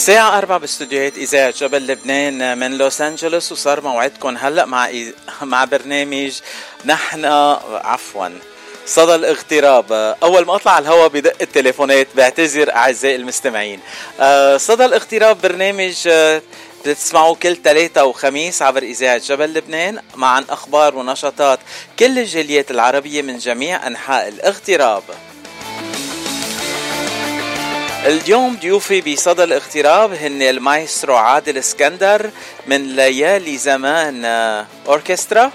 الساعة أربعة باستديوهات إذاعة جبل لبنان من لوس أنجلوس وصار موعدكم هلأ مع. مع برنامج نحن عفوا. صدى الاغتراب. أول ما أطلع على الهواء بدق التليفونات بعتذر أعزائي المستمعين. آه، صدى الاغتراب برنامج آه، بتسمعوا كل ثلاثة وخميس عبر إذاعة جبل لبنان مع عن أخبار ونشاطات كل الجاليات العربية من جميع أنحاء الاغتراب. اليوم ضيوفي بصدى الاغتراب هن المايسترو عادل اسكندر من ليالي زمان أوركسترا.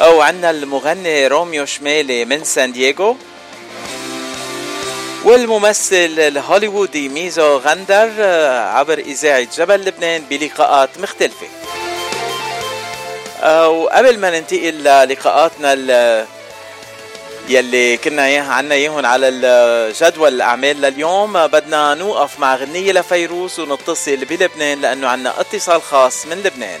أو عندنا المغني روميو شمالي من سان دييغو. والممثل الهوليوودي ميزو غندر آه، عبر إذاعة جبل لبنان بلقاءات مختلفة. وقبل ما ننتقل للقاءاتنا يلي كنا اياها عنا اياهم على الجدول الأعمال لليوم. بدنا نوقف مع غنية لفيروز ونتصل بلبنان لأنه عنا اتصال خاص من لبنان.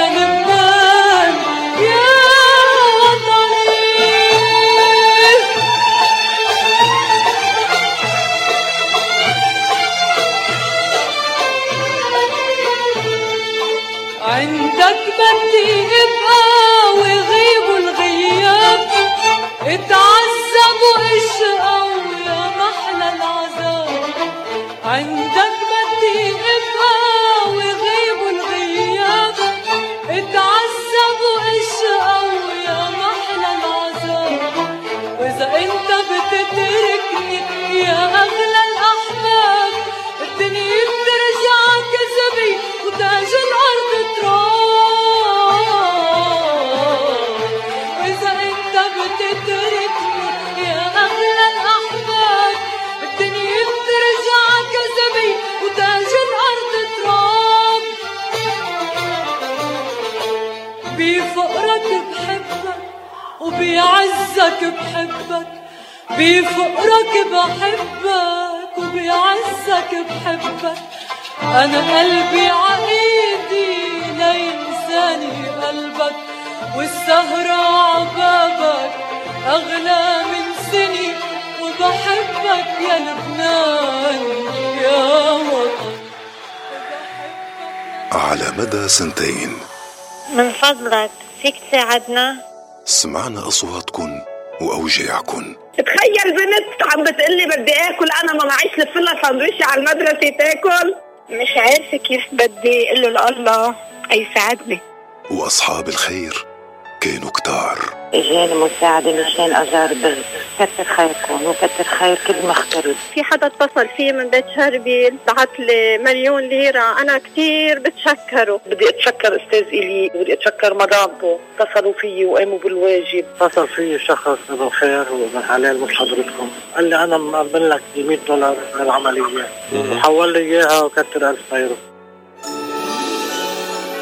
عندك وبيعزك بحبك بفقرك بحبك وبيعزك بحبك. أنا قلبي عقيدي لينساني قلبك والسهرة عبابك أغلى من سني وبحبك يا لبنان يا وطن. على مدى سنتين. من فضلك فيك تساعدنا؟ سمعنا أصواتكن. وأوجاعكن تخيل بنت عم بتقلي بدي آكل أنا ما معيش لفلها سندويشه على المدرسة تاكل. مش عارفة كيف بدي أقول له الله يساعدني. وأصحاب الخير كانوا كتار. اجاني مساعدة مشان اجار بغد كتر خيركم وكتر خير كل مغترب في حدا اتصل فيه من بيت شربيل بعت لي مليون ليرة. أنا كتير بتشكره بدي أتشكر أستاذ إلي بدي أتشكر مدامته. اتصلوا فيي وقاموا بالواجب. اتصل في شخص أبو خير وابن حلال مش حضرتكم. قال لي أنا مقبل لك 100 دولار للعمليه وحول لي إياها وكتر ألف خيره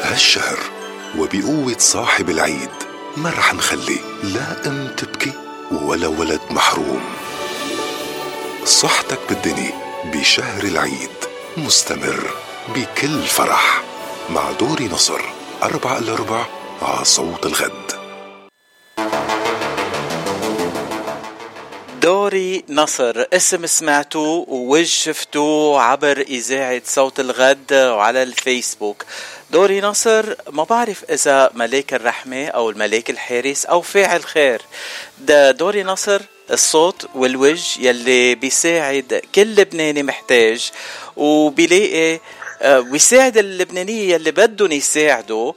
هالشهر وبقوة صاحب العيد. ما رح نخلي لا أم تبكي ولا ولد محروم. صحتك بالدنيا بشهر العيد مستمر بكل فرح مع دوري نصر أربع إلى ربع على صوت الغد. دوري نصر اسم سمعتوه ووجه شفتوه عبر إذاعة صوت الغد وعلى الفيسبوك. دوري نصر ما بعرف إذا ملاك الرحمة أو الملاك الحارس أو فاعل خير. ده دوري نصر الصوت والوجه يلي بيساعد كل لبناني محتاج. وبيلاقي ويساعد اللبنانية يلي بدهم يساعدوا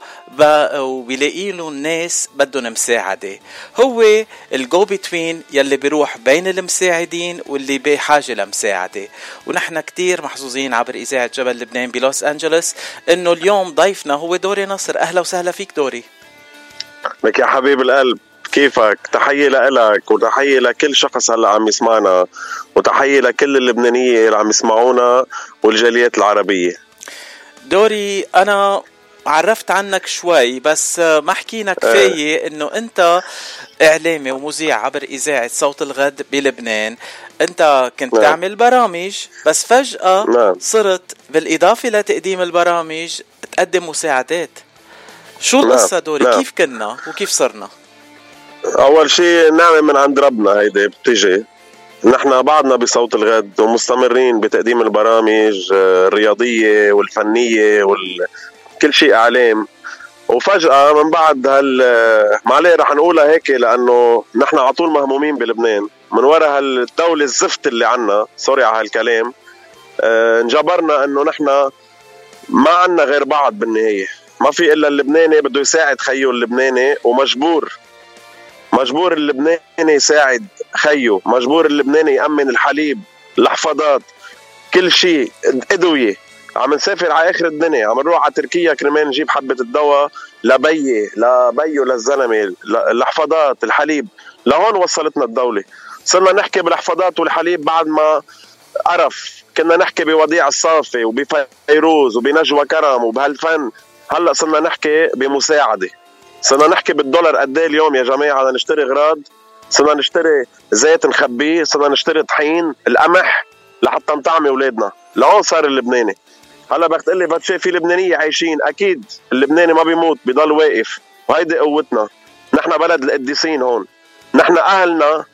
وبيلاقي الناس بدهم مساعدة. هو الجو بتوين يلي بيروح بين المساعدين واللي بحاجة لمساعدة. ونحن كتير محظوظين عبر إذاعة جبل لبنان بلوس أنجلوس إنه اليوم ضيفنا هو دوري نصر. أهلا وسهلا فيك دوري. لك يا حبيب القلب. كيفك؟ تحية لإلك وتحية لكل شخص هلأ عم يسمعنا وتحية لكل اللبنانية اللي عم يسمعونا والجاليات العربية. دوري أنا عرفت عنك شوي بس ما حكينا كفاية إنه أنت إعلامي ومذيع عبر إذاعة صوت الغد بلبنان أنت كنت نعم. تعمل برامج بس فجأة نعم. صرت بالإضافة لتقديم البرامج تقدم مساعدات شو نعم. القصة دوري نعم. كيف كنا وكيف صرنا أول شيء نعمة من عند ربنا هيدي بتجي نحن بعدنا بصوت الغد ومستمرين بتقديم البرامج آه، الرياضية والفنية وكل شيء إعلام. وفجأة من بعد هال معليه رح نقولها هيك لأنه نحن على طول مهمومين بلبنان. من وراء هالدولة الزفت اللي عنا سوري على هالكلام آه، انجبرنا إنه نحن ما عنا غير بعض بالنهاية. ما في إلا اللبناني بده يساعد خيه اللبناني ومجبور. مجبور اللبناني يساعد خيه مجبور اللبناني يأمن الحليب الحفاضات كل شيء أدوية. عم نسافر على آخر الدنيا عم نروح على تركيا كرمال نجيب حبة الدواء لبيي لبيو للزلمه الحفاضات الحليب لهون وصلتنا الدولة. صرنا نحكي بالحفاضات والحليب بعد ما قرف. كنا نحكي بوديع الصافي وبفيروز وبنجوى كرم وبهالفن. هلأ صرنا نحكي بمساعدة. صرنا نحكي بالدولار قد إيه اليوم يا جماعة نشتري غراض؟ صرنا نشتري زيت نخبيه صرنا نشتري طحين القمح لحتى نطعمي أولادنا. لهون صار اللبناني. هلا بدك تقول لي فتشي في لبنانية عايشين. أكيد اللبناني ما بيموت بضل واقف. وهيدي قوتنا. نحن بلد القديسين هون. نحن أهلنا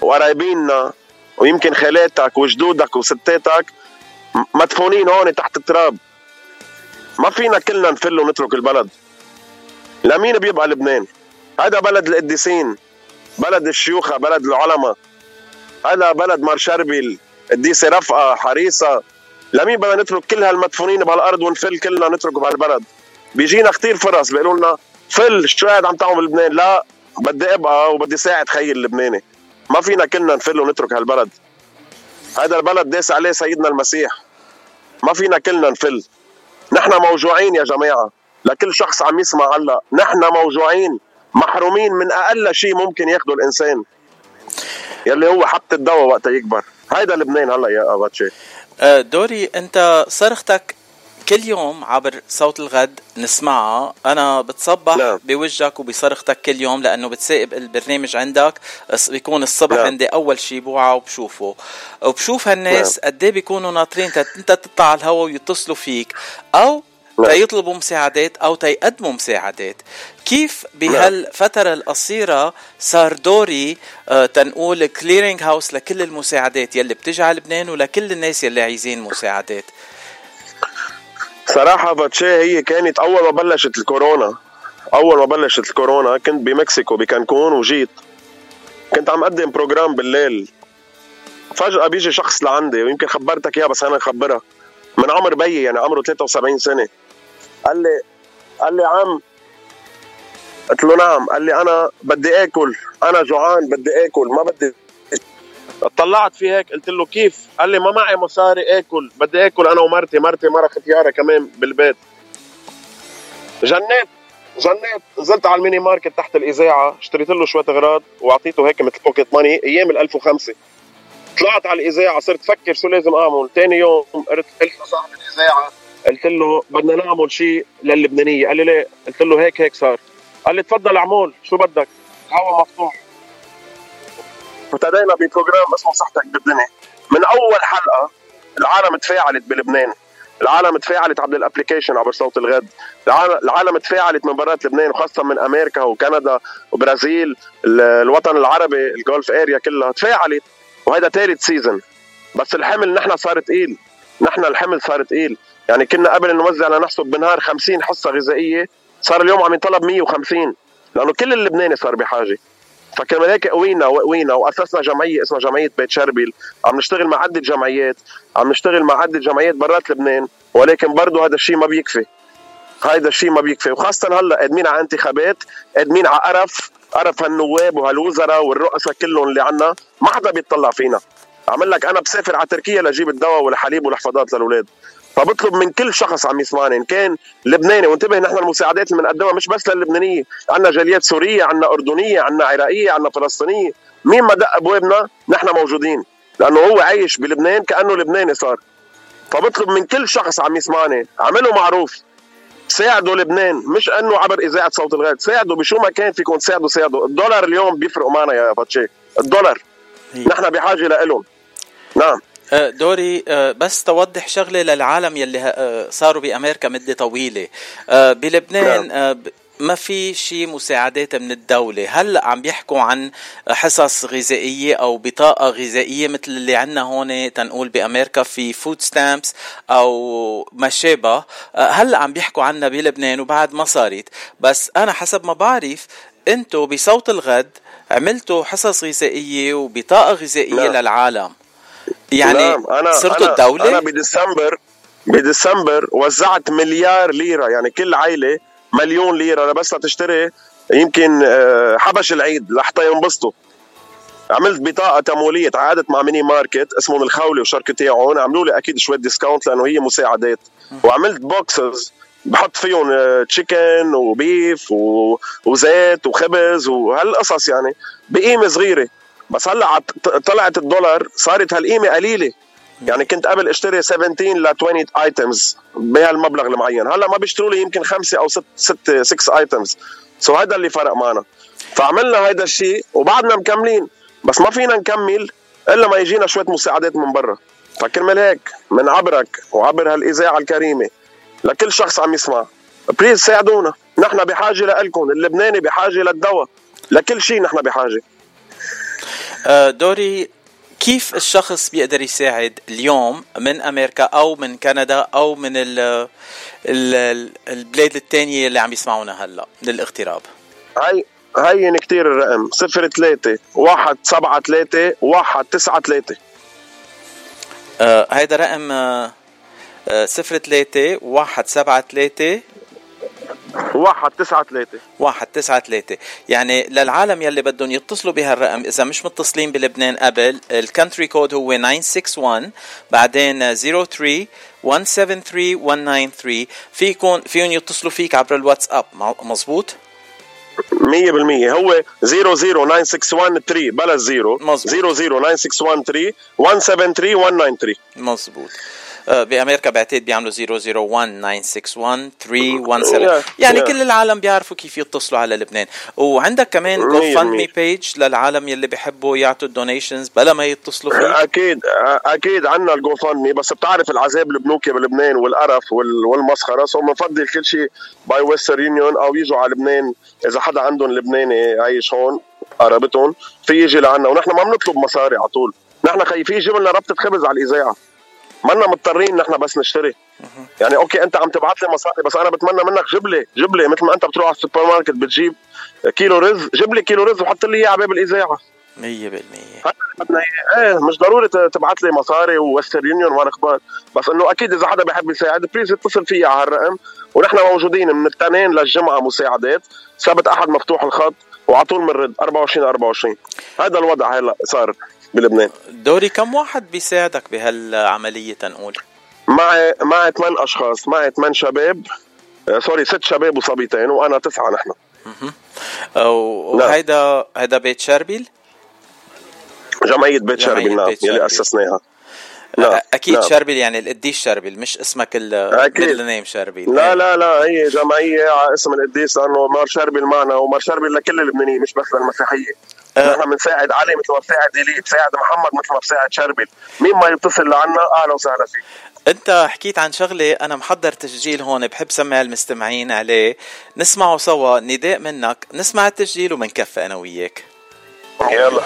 وقرايبيننا ويمكن خالاتك وجدودك وستاتك مدفونين هون تحت التراب. ما فينا كلنا نفل ونترك البلد. لمين بيبقى لبنان هذا بلد القديسين. بلد الشيوخة بلد العلماء. هذا بلد مار شربل قديسة رفقة حريصة. لمين بدنا نترك كل هالمدفونين بهالأرض ونفل كلنا نتركه بهالبلد. بيجينا كثير فرص بيقولوا لنا فل شو قاعد عم تعمل بلبنان؟ لا بدي أبقى وبدي ساعد خيي اللبناني. ما فينا كلنا نفل ونترك هالبلد. هذا البلد داس عليه سيدنا المسيح. ما فينا كلنا نفل. نحن موجوعين يا جماعة. لكل شخص عم يسمع هلأ. نحن موجوعين. محرومين من أقل شيء ممكن ياخده الإنسان يلي هو حبة الدواء وقتها يكبر هيدا لبنان هلا يا أباتشي آه، دوري أنت صرختك كل يوم عبر صوت الغد نسمعها أنا بتصبح نعم. بوجهك وبصرختك كل يوم لأنه بتساقب البرنامج عندك بيكون الصبح نعم. عندي أول شيء بوعى وبشوفه وبشوف هالناس نعم. قد إيه بيكونوا ناطرين أنت تطلع على الهواء ويتصلوا فيك أو. تيطلبوا مساعدات أو تيقدموا مساعدات. كيف بهالفترة القصيرة صار دوري آه تنقول كليرنج هاوس لكل المساعدات يلي بتجي على لبنان ولكل الناس يلي عايزين مساعدات؟ صراحة باتشي هي كانت أول ما بلشت الكورونا. أول ما بلشت الكورونا كنت بمكسيكو بكانكون وجيت. كنت عم أقدم program بالليل. فجأة بيجي شخص لعندي ويمكن خبرتك إياه بس أنا أخبرها من عمر بيي يعني عمره 73 سنة. قال لي قال لي عم قلت له نعم. قال لي أنا بدي آكل. أنا جوعان بدي آكل. ما بدي. طلعت في هيك. قلت له كيف؟ قال لي ما معي مصاري آكل. بدي آكل أنا ومرتي. مرتي مرة ختيارة كمان بالبيت. جنيت. جنيت. نزلت على ال mini market تحت الإذاعة. اشتريت له شوية اغراض وأعطيته هيك مثل pocket money أيام ال 1005 طلعت على الإذاعة صرت فكر شو لازم أعمل. ثاني يوم قلت لصاحب الإذاعة قلت له بدنا نعمل شيء للبنانية. قال لي ليه؟ قلت له هيك هيك صار. قال لي تفضل اعمل شو بدك؟ هوا مفتوح. ابتدينا ب program اسمه صحتك بالدنيا. من أول حلقة العالم تفاعلت بلبنان. العالم تفاعلت عبر ال application عبر صوت الغد. العالم تفاعلت من برات لبنان وخاصة من أمريكا وكندا وبرازيل الوطن العربي ال Gulf area كلها تفاعلت. وهذا ثالث season بس الحمل نحن صار ثقيل نحن الحمل صار ثقيل يعني كنا قبل نوزع لنحسب بالنهار 50 حصة غذائية صار اليوم عم ينطلب 150 لأنه كل اللبناني صار بحاجة. فكرمال هيك قوينا وقوينا وأسسنا جمعية اسمها جمعية بيت شربل عم نشتغل مع عدة جمعيات عم نشتغل مع عدة جمعيات برات لبنان ولكن برضه هذا الشيء ما بيكفي. هذا الشيء ما بيكفي. وخاصة هلأ قادمين على انتخابات قادمين على قرف قرف هالنواب وهالوزراء والرؤساء كلهم اللي عنا ما حدا بيطلع فينا. عمل لك أنا بسافر على تركيا لجيب الدواء والحليب والحفاضات للأولاد. فبطلب من كل شخص عم يسمعني إن كان لبناني. وانتبه نحن المساعدات اللي بنقدمها مش بس للبنانية. عندنا جاليات سورية عندنا أردنية عندنا عراقية عندنا فلسطينية. مين ما دق أبوابنا؟ نحن موجودين. لأنه هو عايش بلبنان كأنه لبناني صار. فبطلب من كل شخص عم يسمعني. اعملوا معروف. ساعدوا لبنان. مش إنه عبر إذاعة صوت الغد ساعدوا بشو ما كان فيكم تساعدوا ساعدوا. الدولار اليوم بيفرقوا معنا يا باتشي. الدولار. نحن بحاجة لهم نعم. دوري أه، بس توضح شغلة للعالم يلي أه، صاروا بأمريكا مدة طويلة. بلبنان نعم. ما في شيء مساعدات من الدولة. هلا عم بيحكوا عن حصص غذائية أو بطاقة غذائية مثل اللي عنا هون تنقول بأمريكا في food stamps أو ما شابه هلا عم بيحكوا عنها بلبنان وبعد ما صارت؟ بس أنا حسب ما بعرف أنتوا بصوت الغد عملتوا حصص غذائية وبطاقة غذائية نعم. للعالم. يعني أنا صرتوا أنا الدولة؟ أنا بديسمبر بديسمبر وزعت مليار ليرة. يعني كل عائلة مليون ليرة. بس لتشتري يمكن آه، حبش العيد لحتى ينبسطوا. عملت بطاقة تمويلية. تعاقدت مع mini market اسمهم الخولي وشركة تيعون عملوا لي أكيد شوية discount لأنه هي مساعدات. وعملت boxes بحط فيهم chicken و beef وزيت وخبز وهالقصص يعني. بقيمة صغيرة. بس هلا طلعت الدولار صارت هالقيمة قليلة. يعني كنت قبل اشتري 17 ل 20 items بهالمبلغ المعين. هلا ما بيشتروا لي يمكن خمسة أو ست ست 6 items so هذا اللي فرق معنا. فعملنا هذا الشيء وبعدنا مكملين. بس ما فينا نكمل إلا ما يجينا شوية مساعدات من برا. فكرمال هيك من عبرك وعبر هالإذاعة الكريمة لكل شخص عم يسمع. please ساعدونا. نحن بحاجة لكم اللبناني بحاجة للدواء. لكل شيء نحن بحاجة. دوري كيف الشخص بيقدر يساعد اليوم من أمريكا أو من كندا أو من ال ال البلاد الثانية اللي عم يسمعونا هلأ للاغتراب؟ هاي هين كتير الرقم. صفر ثلاثة واحد سبعة ثلاثة واحد تسعة ثلاثة آه هيدا رقم آه, آه، صفر ثلاثة واحد تسعة ثلاثة. واحد تسعة ثلاثة. يعني للعالم يلي بدهم يتصلوا بهالرقم إذا مش متصلين بلبنان قبل ال country code هو 961 بعدين 03 173 193 فيكم فيهم يتصلوا فيك عبر الواتساب. مزبوط 100% هو 00961 بلا زيرو. مزبوط 00961 173 193 مزبوط بأمريكا بعتقد بيعملوا 001 961 317 يعني. كل العالم بيعرفوا كيف يتصلوا على لبنان. وعندك كمان GoFundMe. page للعالم يلي بيحبوا يعطوا ال donations بلا ما يتصلوا فيك أكيد أكيد عندنا ال GoFund بس بتعرف العذاب البنوكي بلبنان والقرف وال- والمسخرة. so بنفضل كل شيء by Western Union أو يجوا على لبنان. إذا حدا عندهم لبناني عايش هون قرابتهم في يجي لعنا. ونحن ما بنطلب مصاري على طول. نحن خايفين يجيب لنا ربطة خبز على الإذاعة. منا مضطرين نحن بس نشتري. يعني okay أنت عم تبعت لي مصاري بس أنا بتمنى منك جيب لي جيب لي مثل ما أنت بتروح على السوبر ماركت بتجيب كيلو رز جيب لي كيلو رز وحط لي اياه على باب الإذاعة. 100% هذا اللي بدنا إيه مش ضروري ت- تبعت لي مصاري Western Union ولا أخبار بس إنه أكيد إذا حدا بيحب يساعد please يتصل فيي على الرقم ونحن موجودين من الاثنين للجمعة مساعدات. سبت أحد مفتوح الخط وعلى طول بنرد 24 24 هذا الوضع هلا صار. بلبنان. دوري كم واحد بيساعدك بهالعملية تنقول؟ معي معي ثمان أشخاص معي ثمان شباب. آه، sorry ست شباب وصبيتين وأنا تسعة نحن. و- نعم. وهيدا هيدا بيت شربيل؟ جمعية بيت جمعية شربي نعم يلي شربي. أسسناها. نعم أكيد نعم. شربيل يعني القديس شربيل مش اسمك ال أكيد. middle name شربيل. لا لا لا هي جمعية على اسم القديس لأنه مار شربل معنا ومار شربل لكل اللبنانيين مش بس للمسيحية أه. نحن بنساعد علي مثل ما بساعد إلي بساعد محمد مثل ما بساعد شربل. مين ما يتصل لعنا؟ أهلا وسهلا فيه أنت حكيت عن شغلة أنا محضر تسجيل هون بحب سمع المستمعين عليه. نسمعه سوا نداء منك. نسمع التسجيل ومنكفي أنا وياك. يلا.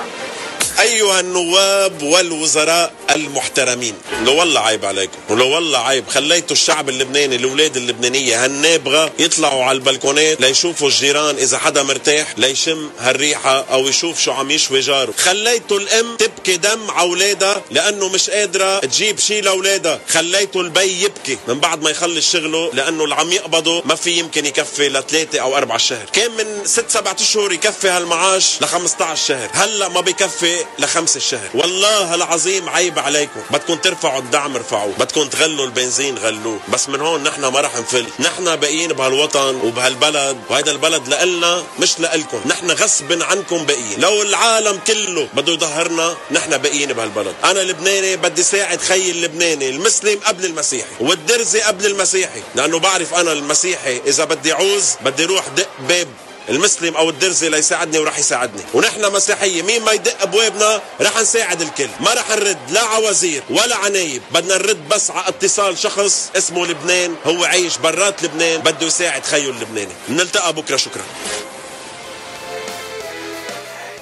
أيها النواب والوزراء المحترمين لو والله عيب عليكم ولو والله عيب. خليتوا الشعب اللبناني الأولاد اللبنانية هالنابغة يطلعوا على البلكونات ليشوفوا الجيران إذا حدا مرتاح ليشم هالريحة أو يشوف شو عم يشوي جاره. خليتوا الأم تبكي دم على أولادها لأنه مش قادرة تجيب شي لأولادها. خليتوا البي يبكي من بعد ما يخلص شغله لأنه اللي عم يقبضه ما في يمكن يكفي لثلاثة أو أربع شهر. كان من ست سبعة أشهر يكفي هالمعاش ل 15 شهر. هلأ ما بكفي لخمس الشهر. والله العظيم عيب عليكم. بدكم ترفعوا الدعم ارفعوه. بدكم تغلوا البنزين غلوه. بس من هون نحن ما رح نفل. نحن باقيين بهالوطن وبهالبلد وهيدا البلد لإلنا مش لإلكم. نحن غصب عنكم باقيين. لو العالم كله بده يظهرنا نحن باقيين بهالبلد. أنا لبناني بدي ساعد خيي اللبناني المسلم قبل المسيحي والدرزي قبل المسيحي. لأنه بعرف أنا المسيحي إذا بدي عوز بدي روح دق باب المسلم أو الدرزي ليساعدني وراح يساعدني. ونحن مسيحية مين ما يدق أبوابنا راح نساعد الكل. ما راح نرد لا على وزير ولا على نايب بدنا نرد بس على اتصال شخص اسمه لبنان. هو عايش برات لبنان بده يساعد خيه اللبناني. نلتقى بكرة شكرا.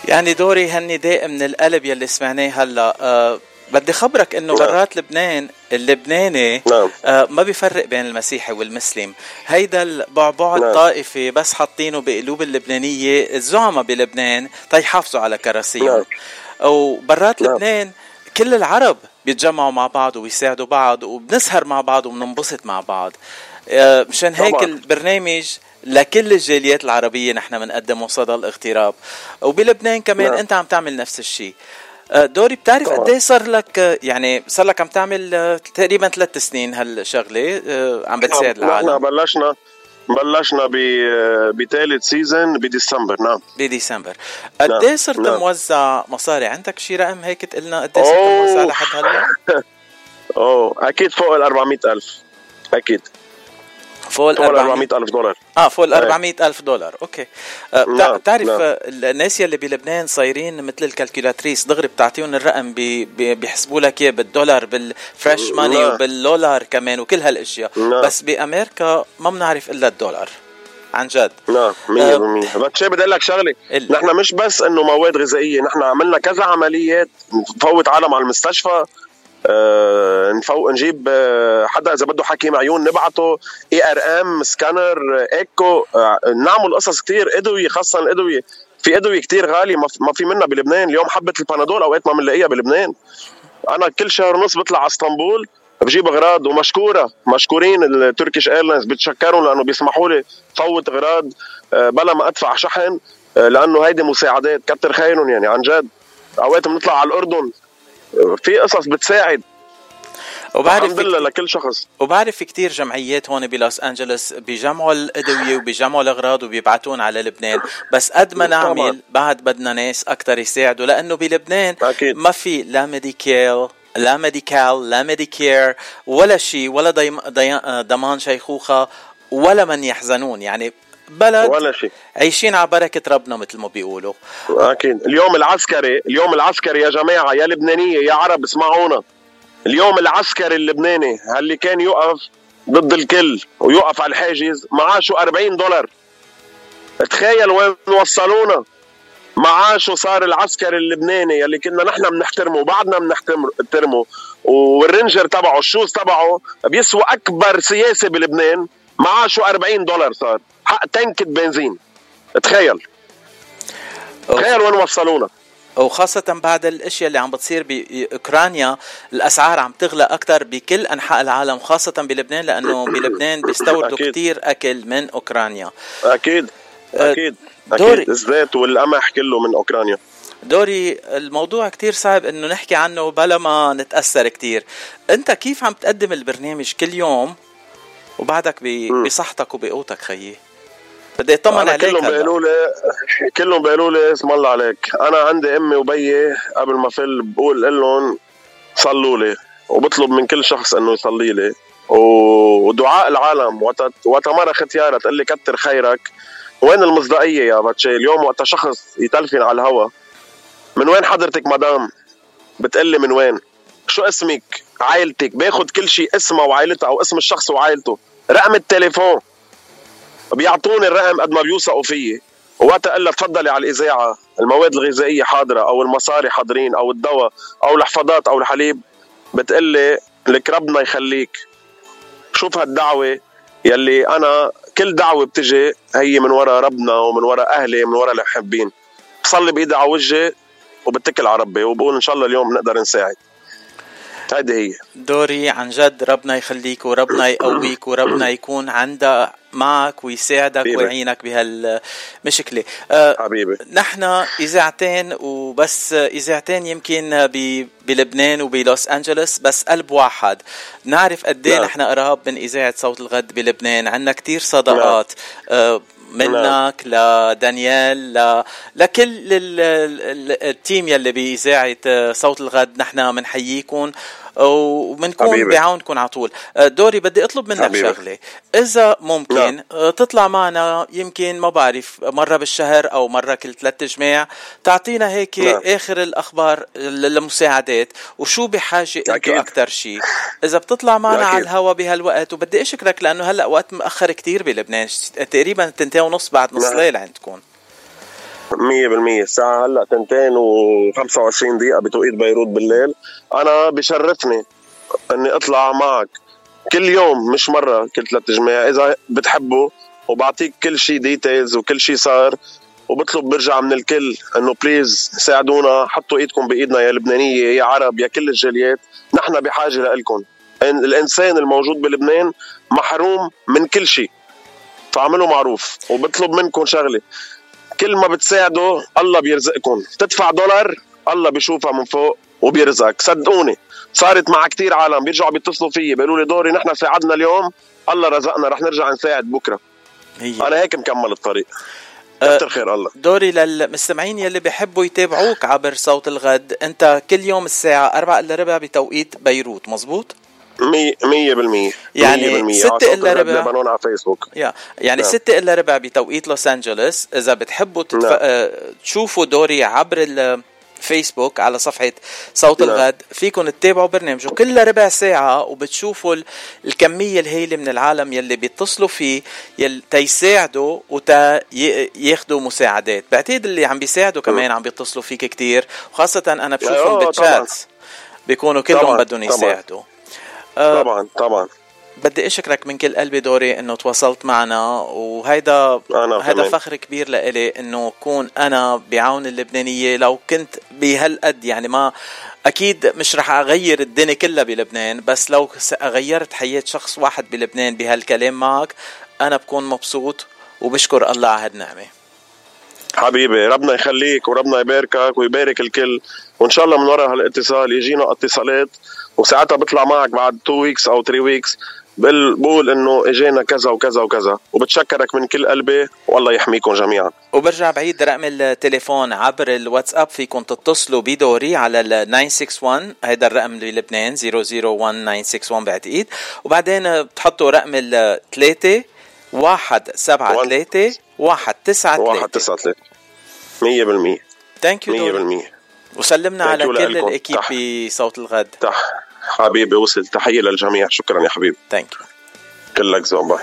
يعني دوري هالنداء من القلب يلي سمعناه هلا. أه بدي خبرك إنه نعم. برات لبنان اللبناني نعم. آه ما بيفرق بين المسيحي والمسلم هيدا البعبع نعم. الطائفي بس حاطينه بقلوب اللبنانية الزعماء بلبنان تيحافظوا على كراسيهم نعم. وبرات نعم. لبنان كل العرب بيتجمعوا مع بعض ويساعدوا بعض وبنسهر مع بعض وبننبسط مع بعض آه، مشان هيك طبعاً. البرنامج لكل الجاليات العربية نحن بنقدمه صدى الاغتراب وبلبنان كمان نعم. انت عم تعمل نفس الشيء آه، دوري بتعرف. قد إيه صار لك آه، يعني صار لك عم تعمل آه، تقريبا ثلاث سنين هالشغلة آه، عم بتساعد نحن العالم بلشنا بلشنا ب- بثالث سيزون بديسمبر نعم بديسمبر قد نعم، إيه صرت نعم. موزع مصاري عندك شي رقم هيك تقلنا قد إيه صرت. موزع لحد هلا أوه أكيد فوق ال 400000 أكيد فوق ال فوق ال 400 400000 دولار. آه فوق ال إيه. 400 ألف دولار. okay. آه بتع... نعم، بتعرف نعم. آه، الناس يلي بلبنان صايرين مثل ال calculatrice دغري بتعطيهم الرقم بي... بي... بيحسبوا لك إياه بالدولار بال fresh money نعم. وبالدولار كمان وكل هالأشياء. بس بأمريكا ما بنعرف إلا الدولار عن جد. نعم 100% بس شيء بدي أقول لك شغلة. نحن مش بس إنه مواد غذائية نحن عملنا كذا عمليات نفوت عالم على المستشفى. نفوت نجيب آه حدا إذا بده حكيم عيون نبعته IRM scanner écho آه نعمل قصص كتير. إدوية خاصة الادويه في إدوية كتير غالية ما في- منها بلبنان. اليوم حبة البنادول اوقات ما بنلاقيها بلبنان. أنا كل شهر ونص بطلع على اسطنبول بجيب أغراض ومشكورة. مشكورين ال Turkish Airlines بتشكرهم لأنه بيسمحوا لي فوت أغراض آه، بلا ما أدفع شحن آه، لأنه هيدي مساعدات. كتر خيرهم يعني عن جد. أوقات بنطلع على الأردن آه، في قصص بتساعد وبعرف الحمد لله لكل شخص وبعرف في كتير جمعيات هون بلوس أنجلوس بيجمعوا الأدوية وبيجمعوا الأغراض وبيبعتون على لبنان بس قد ما نعمل. بعد بدنا ناس أكثر يساعدوا لأنه بلبنان أكيد. ما في لا Medi-Cal لا Medi-Cal لا Medicare ولا شيء ولا ضمان شيخوخة ولا من يحزنون يعني بلد ولا شيء. عايشين على بركة ربنا مثل ما بيقولوا. أكيد. اليوم العسكري اليوم العسكري يا جماعة يا لبنانية يا عرب اسمعونا. اليوم العسكري اللبناني اللي كان يقف ضد الكل ويقف على الحاجز معاشه 40 دولار. تخيل وين وصلونا. معاشه صار العسكري اللبناني يلي كنا نحن بنحترمه وبعدنا بنحترمه. وال ranger تبعه ال shoes تبعه بيسوى أكبر سياسي بلبنان. معاشه 40 دولار صار. حق تنكة بنزين. تخيل. تخيل وين وصلونا وخاصة بعد الأشياء اللي عم بتصير باوكرانيا الأسعار عم تغلى أكثر بكل أنحاء العالم خاصة بلبنان لأنه بلبنان بيستوردوا. كثير أكل من أوكرانيا. أكيد. أكيد. دوري. أكيد الزيت والقمح كله من أوكرانيا. دوري الموضوع كتير صعب إنه نحكي عنه بلا ما نتأثر كتير. أنت كيف عم تقدم البرنامج كل يوم؟ وبعدك بصحتك وبقوتك خيي. بدي اطمن عليك كلهم. بيقولوا لي كلهم بيقولوا لي اسم الله عليك. أنا عندي أمي وبيي قبل ما فل بقول لهم صلوا لي وبطلب من كل شخص إنه يصلي لي. ودعاء العالم وقت وقت مره ختياره تقول لي كتر خيرك. وين المصداقية يا باتشي اليوم وقت شخص يتلفن على الهوا. من وين حضرتك مدام؟ بتقلي من وين؟ شو اسمك؟ عائلتك باخد كل شيء اسمها وعائلتها أو اسم الشخص وعائلته. رقم التليفون. بيعطوني الرقم قد ما بيوثقوا فيي. وقت أقول لها تفضلي على الإذاعة. المواد الغذائية حاضرة أو المصاري حاضرين أو الدواء أو الحفاضات أو الحليب. بتقلي لك ربنا يخليك. شوف هالدعوة يلي أنا كل دعوة بتجي هي من وراء ربنا ومن وراء أهلي من وراء المحبين بصلي بإيدي على وجهي وبتكل على ربي. وبقول إن شاء الله اليوم نقدر نساعد. هيدي هي. دوري عن جد ربنا يخليك وربنا يقويك وربنا يكون عنده معك ويساعدك حبيبي. ويعينك بهالمشكلة. أه حبيبي. نحن إذاعتين وبس إذاعتين يمكن بلبنان وبلوس أنجلوس بس قلب واحد. نعرف قد إيه نعم. نحن قراب من إذاعة صوت الغد بلبنان. عندنا كتير صداقات أه منك لدانيال ل... لكل ال... ال... التيم يلي بإذاعة آه، صوت الغد نحن بنحييكم وبنكون. بعونكم على طول آه، دوري بدي اطلب منك حبيبي. شغلة إذا ممكن نعم. آه، تطلع معنا يمكن ما بعرف مرة بالشهر أو مرة كل ثلاث جماع تعطينا هيك نعم. آخر الأخبار المساعدات وشو بحاجة أكيد. أكثر شيء إذا بتطلع معنا. على الهوا بهالوقت وبدي أشكرك لأنه هلأ وقت مأخر كتير بلبنان تقريبا تنتين ونص بعد نص. ليل عندكم 100% الساعة هلأ تنتين و25 دقيقة بتوقيت بيروت بالليل. أنا بشرفني إني أطلع معك كل يوم مش مرة كل ثلاث جمع إذا بتحبوا وبعطيك كل شيء details وكل شيء صار وبطلب برجع من الكل إنه please ساعدونا حطوا إيدكم بإيدنا يا لبنانية يا عرب يا كل الجاليات. نحن بحاجة لكم الإنسان الموجود بلبنان محروم من كل شيء فاعملوا معروف وبطلب منكم شغلة. كل ما بتساعدوا الله بيرزقكم. تدفع دولار الله بيشوفها من فوق وبيرزقك. صدقوني صارت مع كتير عالم بيرجعوا بيتصلوا فيي بيقولوا لي دوري نحن ساعدنا اليوم الله رزقنا رح نرجع نساعد بكرة. هي. أنا هيك مكمل الطريق. أه، كتر خير الله. دوري للمستمعين يلي بيحبوا يتابعوك عبر صوت الغد. أنت كل يوم الساعة أربعة إلا ربع بتوقيت بيروت مزبوط؟ مية مية بالمية يعني مية. ستة إلا ربع. لبنان على فيسبوك يا يعني نعم. ستة إلا ربع بتوقيت لوس أنجلوس إذا بتحبوا تتف... نعم. آه، تشوفوا دوري عبر الفيسبوك على صفحة صوت نعم. الغد فيكم تتابعوا برنامجه كل ربع ساعة وبتشوفوا ال- الكمية الهائلة من العالم يلي بيتصلوا فيه يل... تيساعدوا وتياخدوا مساعدات بعتقد اللي عم بيساعدوا كمان عم بيتصلوا فيك كتير وخاصة أنا بشوفهم طبعاً. بالتشات بيكونوا كلهم بدهم طبعاً. يساعدوا آه، طبعا طبعا. بدي أشكرك من كل قلبي دوري إنه تواصلت معنا وهيدا أنا هذا كمان. فخر كبير لإلي إنه كون أنا بعون اللبنانية لو كنت بهالقد. يعني ما أكيد مش رح أغير الدنيا كلها بلبنان بس لو غيرت حياة شخص واحد بلبنان بهالكلام معك أنا بكون مبسوط وبشكر الله على هالنعمة. حبيبي ربنا يخليك وربنا يباركك ويبارك الكل وإن شاء الله من وراء هالاتصال يجينا اتصالات. وساعتها بطلع معك بعد 2 weeks أو 3 weeks بقول إنه إجينا كذا وكذا وكذا وبتشكرك من كل قلبي والله يحميكم جميعا. وبرجع بعيد رقم التليفون عبر الواتساب فيكم تتصلوا بدوري على ال 961 هيدا الرقم بلبنان 001 961 بعتقد وبعدين بتحطوا رقم الثلاثة واحد سبعة ثلاثة واحد تسعة ثلاثة واحد تسعة ثلاثة مية بالمية. thank you مية بالمية. وسلمنا على كل ال équipe بصوت الغد. تح. حبيبي وصل تحية للجميع. شكرا يا حبيبي. thank you كلك ذوق bye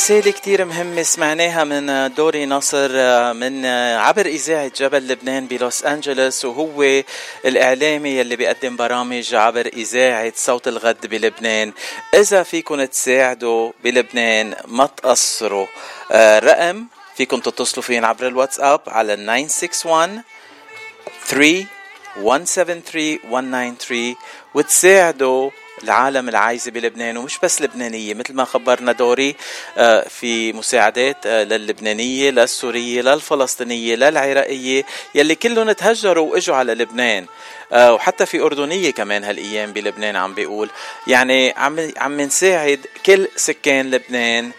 رسالة كتير مهمة سمعناها من دوري نصر من عبر إذاعة جبل لبنان بلوس أنجلوس وهو الإعلامي يلي بيقدم برامج عبر إذاعة صوت الغد بلبنان. إذا فيكن تساعدوا بلبنان ما تقصروا. رقم فيكم تتصلوا فين عبر الواتساب على 961 3 173 193 وتساعدوا العالم العايزة بلبنان ومش بس لبنانية مثل ما خبرنا دوري آه، في مساعدات آه، للبنانية للسورية للفلسطينية للعراقية يلي كلهم تهجروا وإجوا على لبنان. آه، وحتى في أردنية كمان هالأيام بلبنان عم بيقول. يعني عم عم نساعد كل سكان لبنان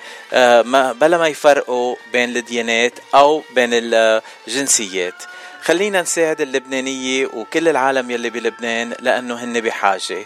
ما بلا ما يفرقوا بين الديانات أو بين الجنسيات. خلينا نساعد اللبنانية وكل العالم يلي بلبنان لأنه هن بحاجة.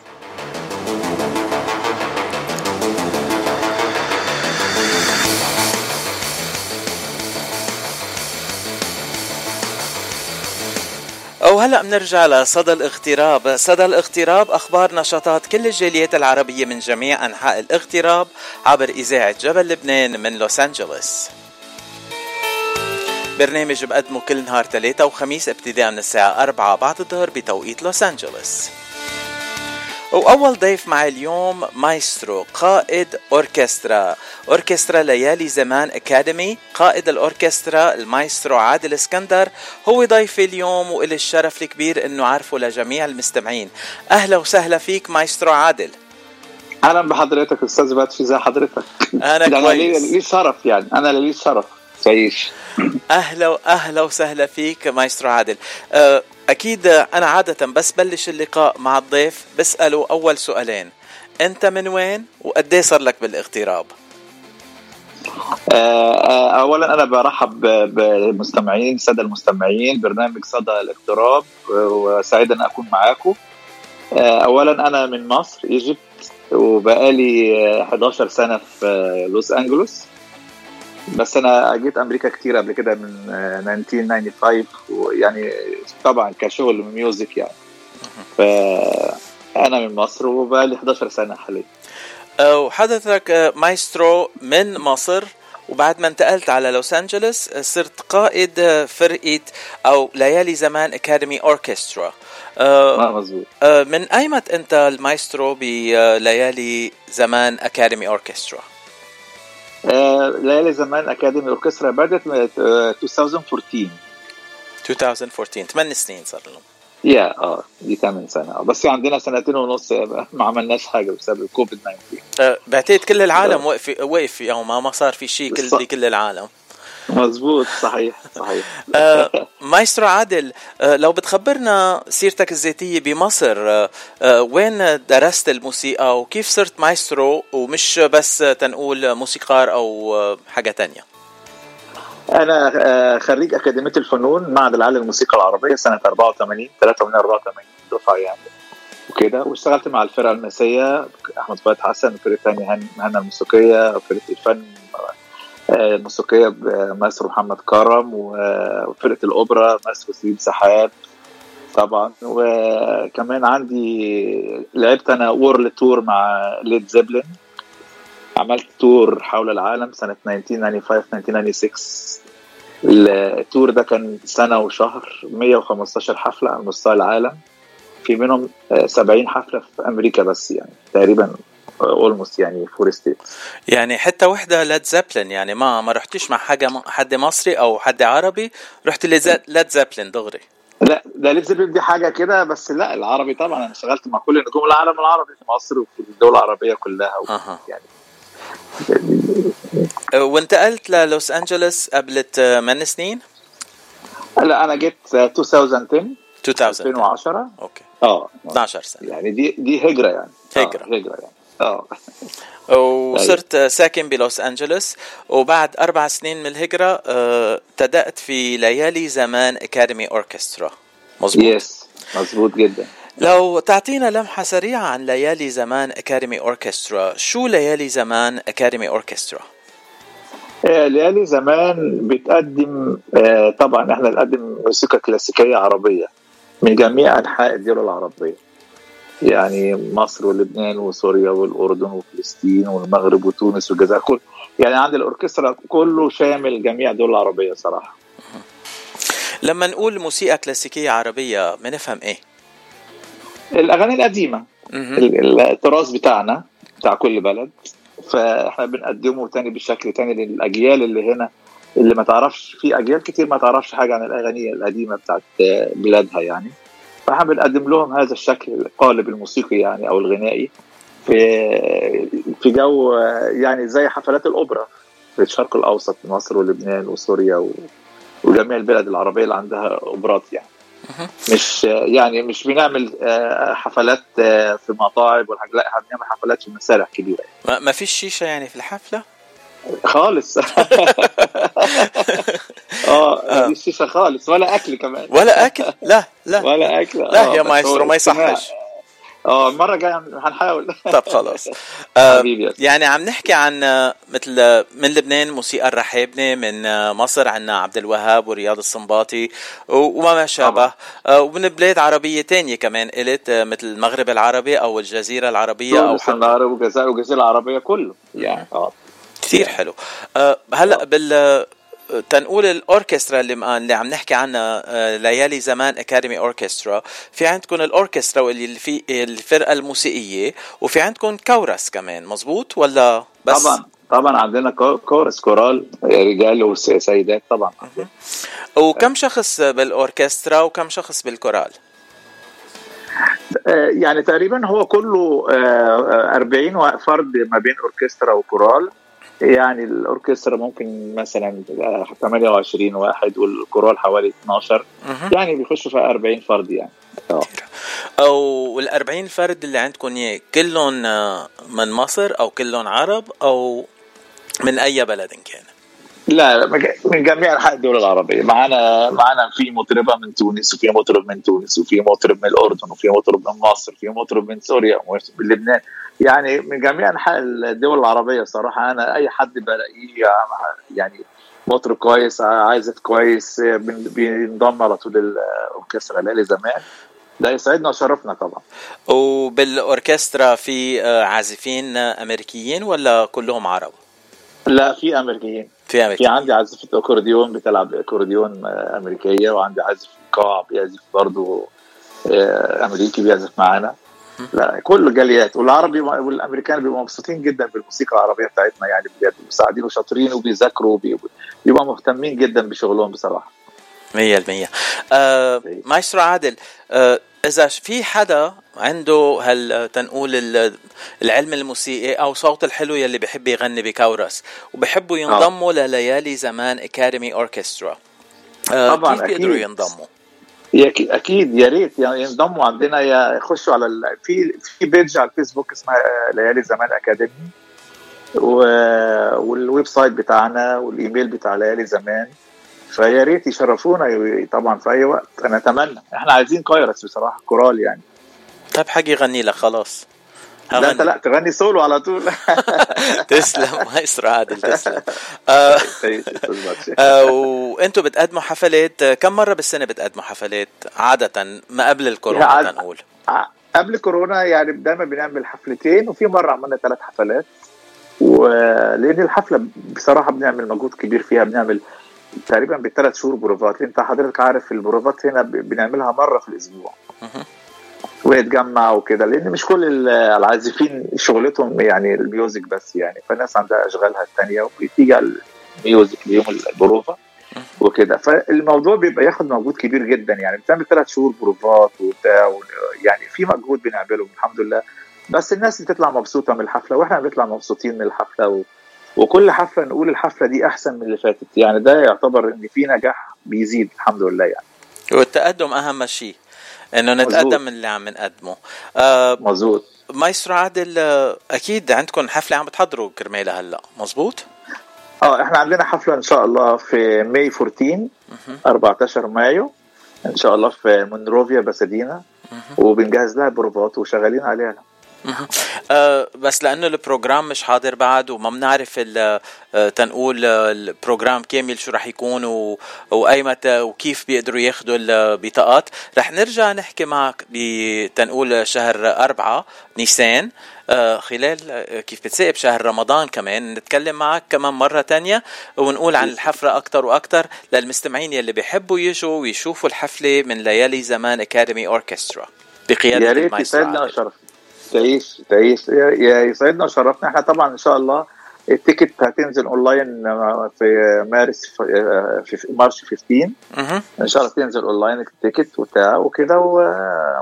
وهلا بنرجع لصدى الاغتراب، صدى الاغتراب أخبار نشاطات كل الجاليات العربية من جميع أنحاء الاغتراب عبر إذاعة جبل لبنان من لوس أنجلوس. برنامج بقدمه كل نهار ثلاثة وخميس ابتداء من الساعة 4 بعد الظهر بتوقيت لوس أنجلوس وأول ضيف معي اليوم مايسترو قائد أوركسترا. أوركسترا ليالي زمان أكاديمي. قائد الأوركسترا المايسترو عادل إسكندر. هو ضيفي اليوم وإلي الشرف الكبير أنه عارفه لجميع المستمعين. أهلا وسهلا فيك مايسترو عادل. أهلا بحضرتك أستاذ باتشي زي حضرتك؟ أنا كده كويس. لي شرف يعني. أنا لي شرف. تعيش. أهلا أهلا وسهلا فيك مايسترو عادل. أه، أكيد أنا عادة بس بلش اللقاء مع الضيف بسأله أول سؤالين. أنت من وين وقد إيش صار لك بالاغتراب؟ آه، آه، اولا أنا برحب بالمستمعين الساده المستمعين برنامج صدى الاغتراب وسعيد أن أكون معاكم. آه، اولا أنا من مصر Egypt وبقالي آه، 11 سنة في لوس أنجلوس. بس أنا جيت أمريكا كتير قبل كده من آه، 1995 ويعني طبعا كشغل music يعني. فأنا من مصر وبقالي 11 سنة حاليا. وحضرتك أه، مايسترو من مصر وبعد ما انتقلت على لوس أنجلوس أه، صرت قائد أه، فرقة أو ليالي زمان اكاديمي اوركسترا أه، من أيمت أنت المايسترو بليالي زمان اكاديمي اوركسترا آه، ليالي زمان أكاديمي أوركسترا بدأت من آه، 2014 2014 8 سنين صار لهم. يا آه دي 8 سنة. آه، بس عندنا سنتين ونص ما عملناش حاجة بسبب الكوفيد 19 أه، بعتقد كل العالم وقف وقف يومها ما صار في شيء كل. بكل العالم. مظبوط صحيح صحيح. آه، مايسترو عادل آه، لو بتخبرنا سيرتك الذاتية بمصر آه، وين درست الموسيقى وكيف صرت مايسترو ومش بس تنقول موسيقار أو آه، حاجة تانية؟ أنا خريج أكاديمية الفنون معهد العالي للموسيقى العربية سنة 84 83 84 دفعة يعني وكده. واشتغلت مع الفرقة الماسية أحمد فؤاد حسن وفرقة ثانية مهنا الموسيقية وفرقة الفن الموسيقيه بمايسترو محمد كرم وفرقة الأوبرا مايسترو سليم سحاب طبعا. وكمان عندي لعبت أنا world tour مع Led Zeppelin عملت tour حول العالم سنة 1995 1996 ال tour ده كان سنة وشهر 115 حفلة على مستوى العالم. في منهم آه، 70 حفلة في أمريكا بس يعني تقريبا almost يعني four state يعني حتى وحدة Led Zeppelin يعني ما ما رحتيش مع حاجة حد مصري أو حد عربي؟ رحت Led Zeppelin دغري. لا ده Led Zeppelin دي حاجة كده بس لا العربي طبعا أنا اشتغلت مع كل نجوم العالم العربي في مصر وفي الدول العربية كلها. يعني. آه، وانتقلت للوس أنجلوس قبل 8 سنين؟ لا أنا جيت آه، 2010 2000 2010 okay. آه. 12 سنة. يعني دي دي هجرة يعني. هجرة. آه هجرة يعني. وصرت ساكن بلوس أنجلوس وبعد أربع سنين من الهجرة آه، ابتدأت في ليالي زمان أكاديمي أوركسترا مظبوط. yes مظبوط جدا. لو تعطينا لمحة سريعة عن ليالي زمان أكاديمي أوركسترا شو ليالي زمان أكاديمي أوركسترا آه، ليالي زمان بتقدم آه، طبعا إحنا بنقدم موسيقى كلاسيكية عربية من جميع أنحاء الدول العربية. يعني مصر ولبنان وسوريا والأردن وفلسطين والمغرب وتونس والجزائر كل يعني عند الأوركسترا كله شامل جميع الدول العربية صراحة. لما نقول موسيقى كلاسيكية عربية بنفهم إيه؟ الأغاني القديمة. التراث بتاعنا بتاع كل بلد. فإحنا بنقدمه تاني بشكل تاني للأجيال اللي هنا اللي ما تعرفش في أجيال كتير ما تعرفش حاجة عن الأغاني القديمة بتاعت بلادها يعني. فاحنا بنقدم لهم هذا الشكل القالب الموسيقي يعني أو الغنائي في في جو يعني زي حفلات الأوبرا في الشرق الأوسط مصر ولبنان وسوريا و... وجميع البلاد العربية اللي عندها أوبرات يعني. مش يعني مش بنعمل آه، حفلات آه، في مطاعم ولا حاجة لا إحنا بنعمل حفلات في مسارح كبيرة. ما ما فيش شيشة يعني في الحفلة؟ خالص. آه مفيش شيشه خالص ولا أكل كمان. ولا أكل؟ لا لا. ولا أكل. لا آه، يا بس مايسترو ما. يصحش. آه المره الجايه هنحاول. طب خلاص. آه، يعني عم نحكي عن آه، مثل آه، من لبنان موسيقار رحابني من آه، مصر عنا عبد الوهاب ورياض السنباطي و- وما ما شابه. آه، ومن بلاد عربية تانية كمان قلت آه، مثل المغرب العربي أو الجزيرة العربية أو تونس حتى والمغرب والجزائر والجزيرة العربية كله. يعني آه. كثير حلو. آه، هلا بال تنقول الأوركسترا اللي اللي عم نحكي عنها آه، ليالي زمان Academy Orchestra في عندكم الأوركسترا واللي في الفرقة الموسيقية وفي عندكم كورس كمان مزبوط ولا بس؟ طبعا طبعا عندنا كو- كورس كورال رجال وسيدات طبعا. وكم شخص بالأوركسترا وكم شخص بالكورال؟ آه، يعني تقريبا هو كله آه، آه، 40 فرد ما بين أوركسترا وكورال. يعني الأوركسترا ممكن مثلا آه، 28 واحد والكورال حوالي 12 يعني بيخشوا في 40 فرد يعني. آه. أو وال40 فرد اللي عندكم اياه كلهم آه، من مصر أو كلهم عرب أو من أي بلد كان. لا من جميع أنحاء الدول العربية. معانا معانا في مطربة من تونس وفي مطرب من تونس وفي مطرب من الأردن وفي مطرب من مصر وفي مطرب من سوريا ومن لبنان. يعني من جميع أنحاء الدول العربية صراحة أنا أي حد بلاقيه يعني مطرب كويس عازف كويس بينضم على طول الأوركسترا. ليالي زمان. ده يسعدنا وشرفنا طبعا. وبالأوركسترا في آه، عازفين أمريكيين ولا كلهم عرب؟ لا في أمريكيين. في في امريكيين عندي عازفة اكورديون بتلعب أكورديون آه، أمريكية وعندي عازف قاع بيعزف برضه آه، أمريكي بيعزف معانا. لا كل جاليات والعربي والأمريكان بيبقوا مبسوطين جدا بالموسيقى العربية بتاعتنا يعني بجد مساعدين وشاطرين وبيذاكروا بيبقوا مهتمين جدا بشغلهم بصراحة. مية المية. آه مايسترو عادل آه إذا في حدا عنده هال تنقول ال- العلم الموسيقي أو صوت الحلو يلي بحب يغني بكورس وبحبوا ينضموا لليالي زمان Academy Orchestra آه طبعاً، كيف بيقدروا أكيد. ينضموا؟ أكيد يا ريت. ينضموا عندنا. يا يخشوا على ال... في في page على الفيسبوك اسمها آه، ليالي زمان Academy و... وال website بتاعنا والإيميل بتاع ليالي زمان. فيا ريت يشرفونا طبعا في أي وقت. أنا أتمنى. إحنا عايزين كايرس بصراحة كورال يعني. طيب حق يغني لك خلاص. لا انت لا تغني سولو على طول. تسلم مايسترو عادل تسلم. آه آه وأنتم بتقدموا حفلات آه، كم مرة بالسنة بتقدموا حفلات؟ عادة ما قبل الكورونا تنقول. ع- قبل كورونا يعني دايما بنعمل حفلتين وفي مرة عملنا ثلاث حفلات. ولأن الحفلة بصراحة بنعمل مجهود كبير فيها بنعمل تقريبا بالثلاث شهور بروفات. أنت حضرتك عارف البروفات هنا بنعملها مرة في الأسبوع. ويتجمع وكده لأن مش كل ال- العازفين شغلتهم يعني الميوزك بس يعني فالناس عندها أشغالها الثانية وبتيجي على ال music اليوم البروفه وكده. فالموضوع بيبقى ياخد مجهود كبير جدا يعني بتعمل ثلاث شهور بروفات وبتاع يعني في مجهود بنعمله الحمد لله. بس الناس بتطلع مبسوطة من الحفلة وإحنا بنطلع مبسوطين من الحفلة و... وكل حفلة نقول الحفلة دي أحسن من اللي فاتت. يعني ده يعتبر إن في نجاح بيزيد الحمد لله يعني. والتقدم أهم شيء. إنه. نتقدم من اللي عم نقدمه. آه مظبوط مايسترو عادل آه، أكيد عندكم حفلة عم بتحضروا كرمالها هلأ مزبوط؟ آه إحنا عندنا حفلة إن شاء الله في May 14 14 مايو إن شاء الله في مونروفيا باسادينا وبنجهز لها بروفات وشغالين عليها. آه بس لأنه ال program مش حاضر بعد وما بنعرف ال- آه، تنقول آه، ال program كامل شو رح يكون و... وأي متى وكيف بيقدروا ياخذوا البطاقات رح نرجع نحكي معك بتنقول شهر أربعة نيسان. خلال كيف بتسائب شهر رمضان كمان. نتكلم معك كمان مرة تانية ونقول عن الحفلة أكتر وأكتر للمستمعين يلي بيحبوا يجوا ويشوفوا الحفلة من ليالي زمان Academy Orchestra بقيادة يا ريت يسعدنا. تعيش تعيش. يسعدنا وشرفنا إحنا طبعا إن شاء الله ال ticket هتنزل أونلاين في مارس في في March 15 مهم. إن شاء الله تنزل أونلاين ال ticket وبتاع وكده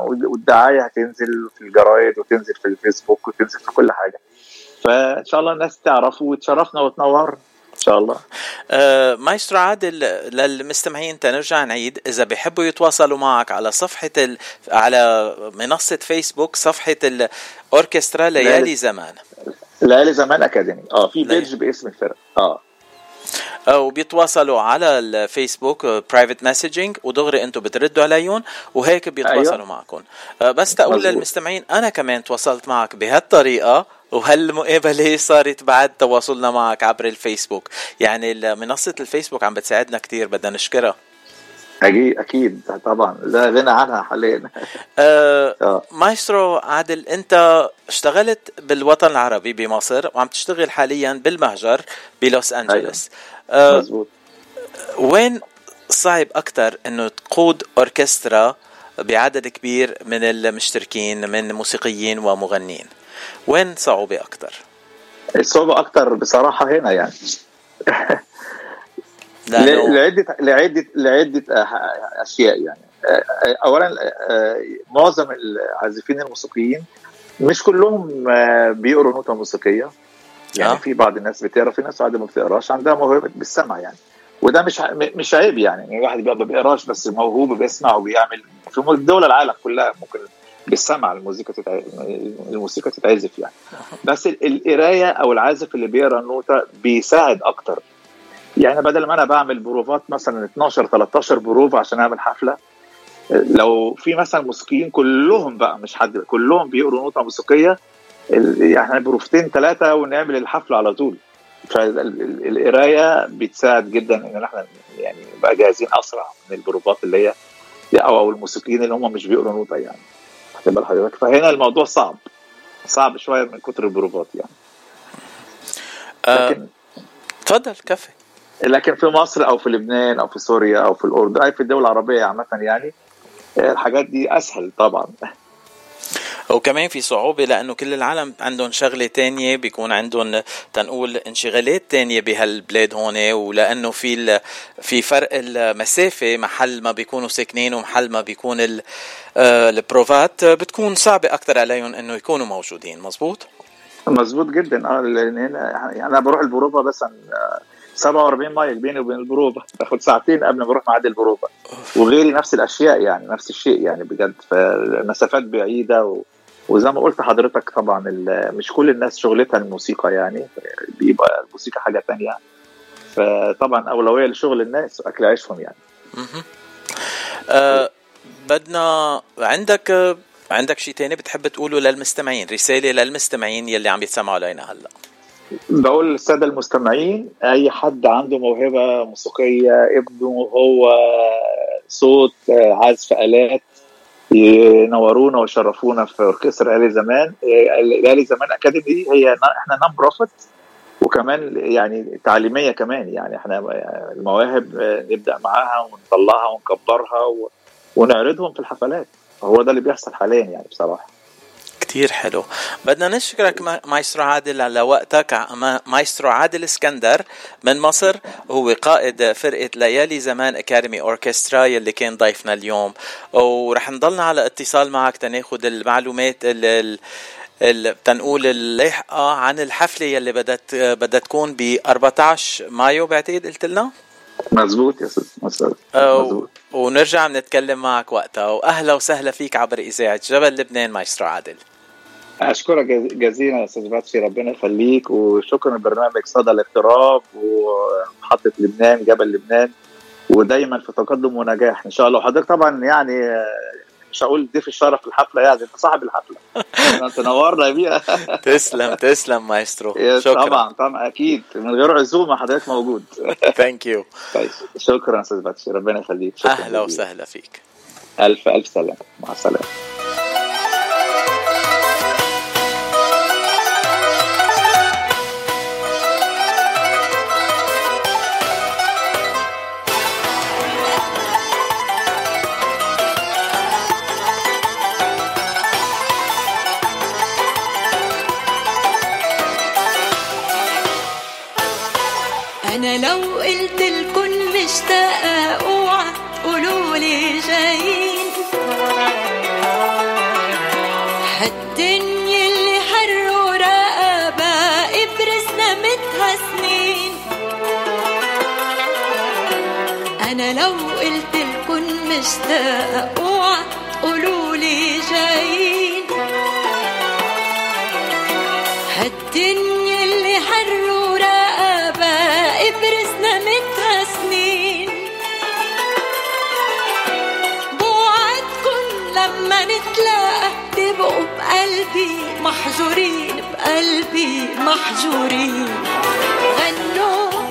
والدعاية هتنزل في الجرايد وتنزل في الفيسبوك وتنزل في كل حاجة. فإن شاء الله الناس تعرفه وتشرفنا وتنورنا إن شاء الله. آه، مايسترو عادل للمستمعين تنرجع نعيد. إذا بيحبوا يتواصلوا معك على صفحة ال... على منصة فيسبوك صفحة الأوركسترا ليالي زمان. ليالي زمان Academy. آه في. page باسم الفرقة. آه. آه، وبيتواصلوا على الفيسبوك private messaging ودغري أنتم بتردوا عليهم وهيك بيتواصلوا أيوة. معكم. آه، بس تقول. للمستمعين أنا كمان تواصلت معك بهالطريقة. وهالمقابله صارت بعد تواصلنا معك عبر الفيسبوك؟ يعني منصه الفيسبوك عم بتساعدنا كتير بدنا نشكرها. أكيد أكيد طبعا. لا غنى عنها حاليا. آه، آه. مايسترو عادل أنت اشتغلت بالوطن العربي بمصر وعم تشتغل حاليا بالمهجر بلوس أنجلوس. آه، مظبوط. وين صعب أكثر إنه تقود أوركسترا بعدد كبير من المشتركين من موسيقيين ومغنيين؟ وين صعوبة أكثر؟ الصعوبة أكتر بصراحة هنا يعني. لعدة لعدة لعدة أشياء يعني. أولا معظم العازفين الموسيقيين مش كلهم بيقروا نوتة موسيقية. يعني آه. في بعض الناس بتقرا في ناس عادة ما بتقراش عندها موهبة بالسمع يعني. وده مش مش عيب يعني. يعني الواحد بيبقى ما بيقراش بس موهوب بيسمع وبيعمل. في دول العالم كلها ممكن بالسمع الموسيقى تتع... الموسيقى تتعزف يعني. بس ال- القراية أو العازف اللي بيقرأ النوته بيساعد أكتر. يعني بدل ما أنا بعمل بروفات مثلا 12 13 بروفه عشان أعمل حفلة لو في مثلا موسيقيين كلهم بقى مش حد كلهم بيقروا نوتة موسيقية يعني بروفتين ثلاثة ونعمل الحفلة على طول. فالقرايه بتساعد جدا إن إحنا يعني نبقى جاهزين أسرع من البروفات اللي هي أو الموسيقيين اللي هم مش بيقروا نوتة يعني. واخد بال حضرتك فهنا الموضوع صعب. صعب شوية من كتر البروفات يعني. آه، لكن تفضل كفي. لكن في مصر أو في لبنان أو في سوريا أو في الأردن أي في الدول العربية عامة يعني الحاجات دي أسهل طبعا. وكمان في صعوبة لأنه كل العالم عندهم شغلة تانية بيكون عندهم تنقول انشغالات تانية بهالبلاد هون ولأنه في في فرق المسافة محل ما بيكونوا ساكنين ومحل ما بيكون آه، البروفات بتكون صعبة أكثر عليهم إنه يكونوا موجودين مزبوط؟ مظبوط جدا. آه لأن هنا يعني أنا بروح البروفة مثلا آه، 47 مايل بيني وبين البروفة. باخد ساعتين قبل ما بروح ميعاد البروفة. وغيري نفس الأشياء يعني نفس الشيء يعني بجد. فالمسافات بعيدة و... وزي ما قلت حضرتك طبعا مش كل الناس شغلتها الموسيقى يعني بيبقى الموسيقى حاجة تانية. فطبعا أولوية لشغل الناس وأكل عيشهم يعني. آه بدنا عندك عندك شيء تاني بتحب تقوله للمستمعين؟ رسالة للمستمعين يلي عم يتسمعوا علينا هلأ. بقول للسادة المستمعين أي حد عنده موهبة موسيقية ابنه هو صوت آه، عزف آلات ينورونا ويشرفونا في اوركسترا ليالي زمان. ليالي زمان Academy دي هي إحنا non-profit وكمان يعني تعليمية كمان. يعني إحنا المواهب نبدأ معاها ونطلعها ونكبرها ونعرضهم في الحفلات. هو ده اللي بيحصل حاليا يعني بصراحة. كتير حلو. بدنا نشكرك ما- مايسترو عادل على وقتك مايسترو عادل اسكندر من مصر هو قائد فرقة ليالي زمان Academy Orchestra يلي كان ضيفنا اليوم. ورح نضلنا على اتصال معك تناخد المعلومات ال ال ال- تنقول اللاحقة عن الحفلة يلي بدت بدها تكون ب 14 مايو بعتقد قلت لنا؟ مظبوط يا أستاذ مظبوط. ونرجع نتكلم معك وقتها. وأهلا وسهلا فيك عبر إذاعة جبل لبنان مايسترو عادل. أشكرك جز- جزيلا يا أستاذ باتشي ربنا يخليك وشكرا لبرنامج صدى الاغتراب ومحطة لبنان جبل لبنان ودايما في تقدم ونجاح إن شاء الله. وحضرتك طبعا يعني مش هقول ضيف الشرف الحفلة يعني أنت صاحب الحفلة. انت نورنا بيها. تسلم تسلم مايسترو. شكرا. طبعا طبعا أكيد. من غير عزومة حضرتك موجود. thank you طيب شكرا أستاذ باتشي ربنا يخليك. أهلا. وسهلا فيك. ألف ألف سلامة. مع السلامة. الكل مشتاقة اوعى قولوا لي جايين. هالدنيا اللي حر ورقبة ابرز نمتها سنين. بوعدكن لما نتلاقى تبقوا بقلبي محجورين بقلبي محجورين غنوا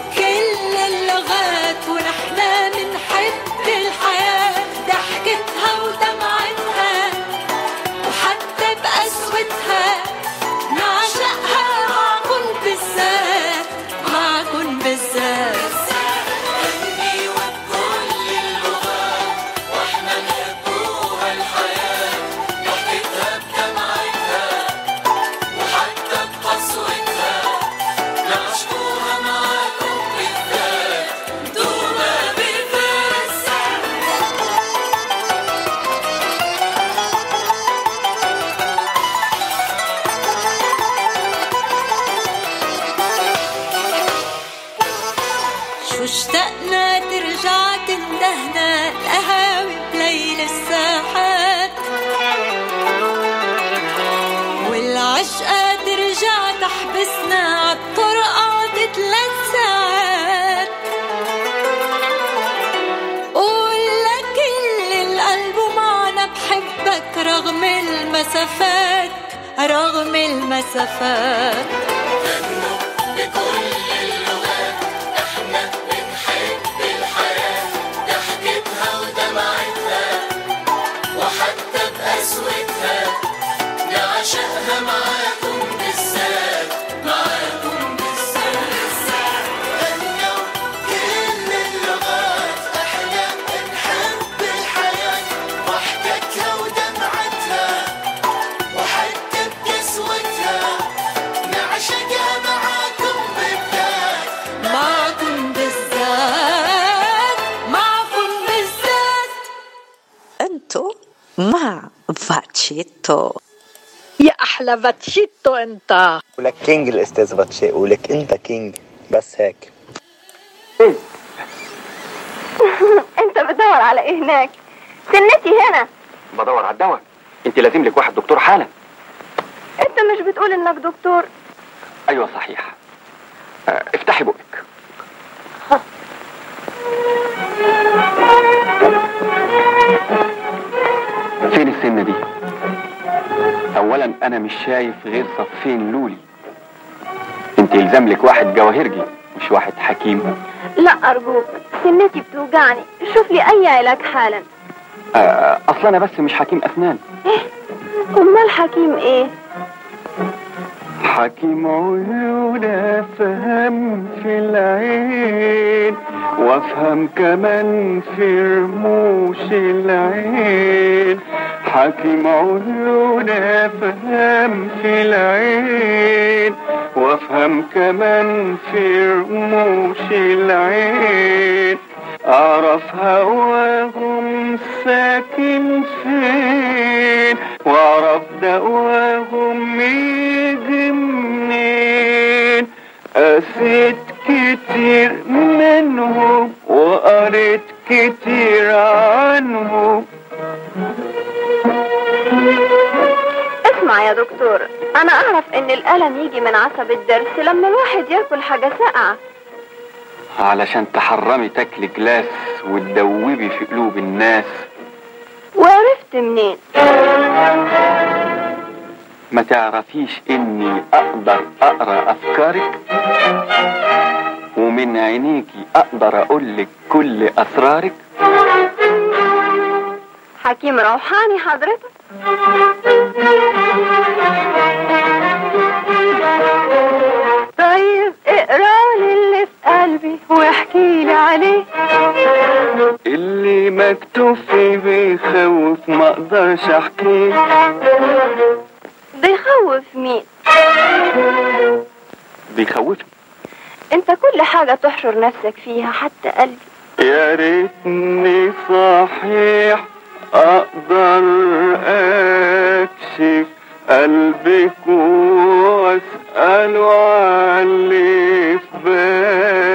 يا أحلى فاتشيتو انت؟ ولك king الأستاذ باتشي ولك انت king بس هيك. انت بتدور على إيه هناك؟ سنتي هنا. بدور على الدواء. انت لازم لك واحد دكتور حالا. انت مش بتقول انك دكتور. أيوه صحيح. اولا أنا مش شايف غير صفين لولي. أنت يلزم لك واحد جواهرجي مش واحد حكيم. لا ارجوك سنتي بتوجعني. شوف لي أي علاج حالا. آه، أصل أنا بس مش حكيم اسنان أمال حكيم إيه؟ حكيم عيون افهم في العين وافهم كمان في رموش العين. حكيم عيون افهم في العين وافهم كمان في رموش العين. اعرف هواهم ساكن فين واعرف دواهم يجي منين قسيت كتير منهم وقريت كتير عنهم اسمع يا دكتور أنا أعرف إن الألم يجي من عصب الضرس لما الواحد ياكل حاجة ساقعة. علشان تحرمي تاكلي جلاس وتدوبي في قلوب الناس. وعرفت منين؟ ما تعرفيش إني أقدر أقرأ أفكارك؟ ومن عينيكي أقدر أقولك كل أسرارك؟ حكيم روحاني حضرتك. فيه بيخوف ما أقدرش احكيه بيخوف مين بيخوفني؟ انت كل حاجة تحشر نفسك فيها حتى قلبي. يا ريتني صحيح أقدر أكشف قلبك واساله عن اللي في بالي.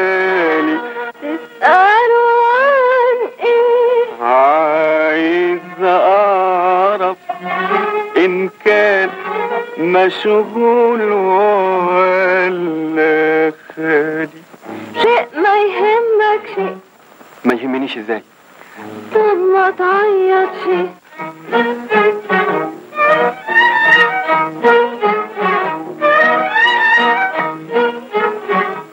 مشغول ولا خالي شيء ما يهمك شيء ما يهمنيش إزاي؟ طب ما تعيط شيء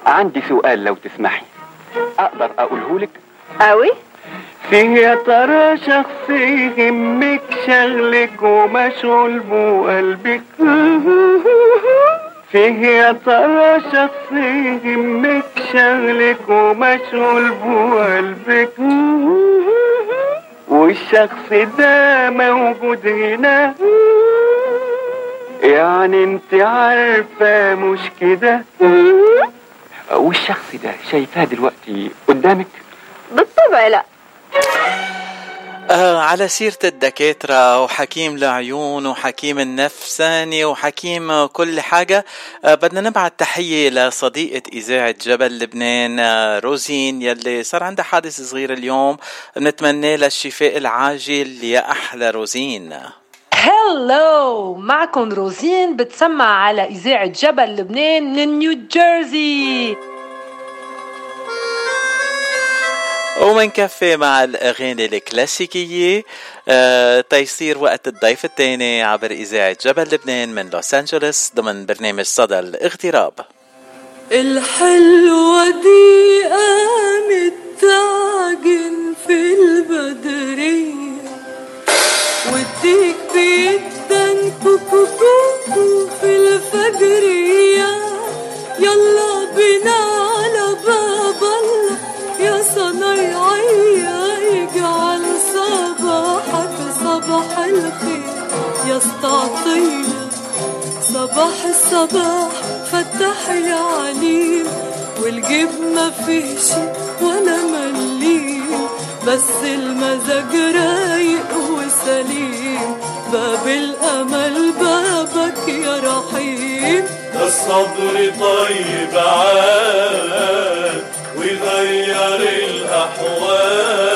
عندي سؤال لو تسمحي. أقدر أقوله لك؟ قوي فيه يا ترى شخص يهمك شغلك ومشغول بقلبك فيه يا ترى شخص يهمك شغلك ومشغول بقلبك والشخص ده موجود هنا. يعني انت عارفة مش كده؟ والشخص ده شايفاه دلوقتي قدامك؟ بالطبع لا. على سيرة الدكاترة وحكيم العيون وحكيم النفساني وحكيم كل حاجة. آه بدنا نبعت تحية لصديقة إذاعة جبل لبنان آه روزين يلي صار عندها حادث صغير اليوم. بنتمنى لها الشفاء العاجل. يا أحلى روزين. هلو معكم روزين بتسمع على إذاعة جبل لبنان من نيو ومنكفي مع الأغاني الكلاسيكية آه تيصير وقت الضيف الثاني عبر إذاعة جبل لبنان من لوس أنجلوس ضمن برنامج صدى الاغتراب. الحلوة دي قامت تعجن في البدرية. والديك بيدن كوكو في الفجرية. يلا بينا صنايعية اجعل صباحك صباح الخير يا استعطية صباح الصباح فتح يا عليم والجيب ما فيش ولا مليم. بس المزاج رايق وسليم. باب الأمل بابك يا رحيم. ده الصبر طيب عاد. ويغير الأحوال.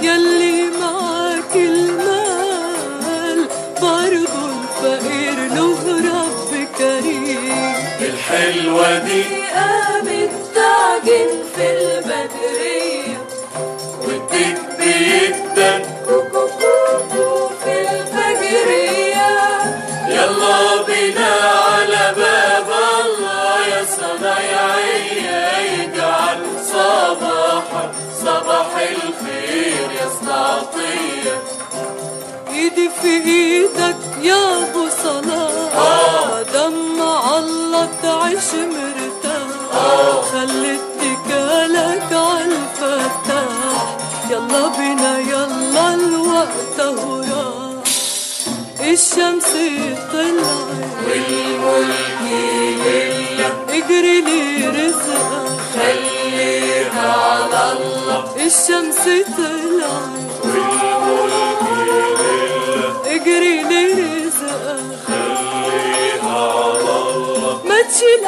يلي معاك المال برضو الفقير له رب كريم الحلوة دي قامت تعجن في البدرية والديك بيدن في الفجرية يلا بينا. إيدك يا أبو صلاح. مادام مع الله تعيش مرتاح. خلي اتكالك عالفتاح. يلا بينا يلا الوقت راح الشمس طلعت. والملك لله. اجري لي رزقك. خليها على الله. الشمس طلعت. والملك لله. اجري لي رزقك خليها الله ما تشيل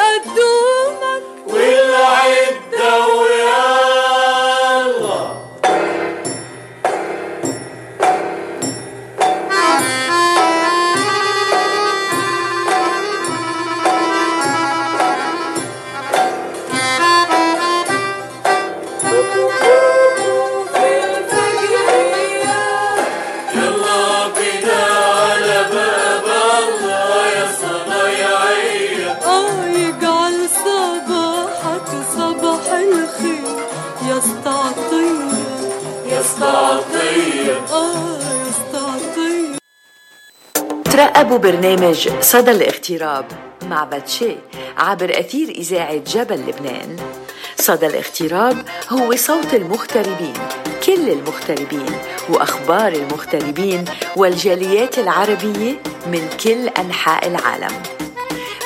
ترقبوا برنامج صدى الاغتراب مع باتشي عبر أثير إذاعة جبل لبنان. صدى الاغتراب هو صوت المغتربين كل المغتربين وأخبار المغتربين والجاليات العربية من كل أنحاء العالم.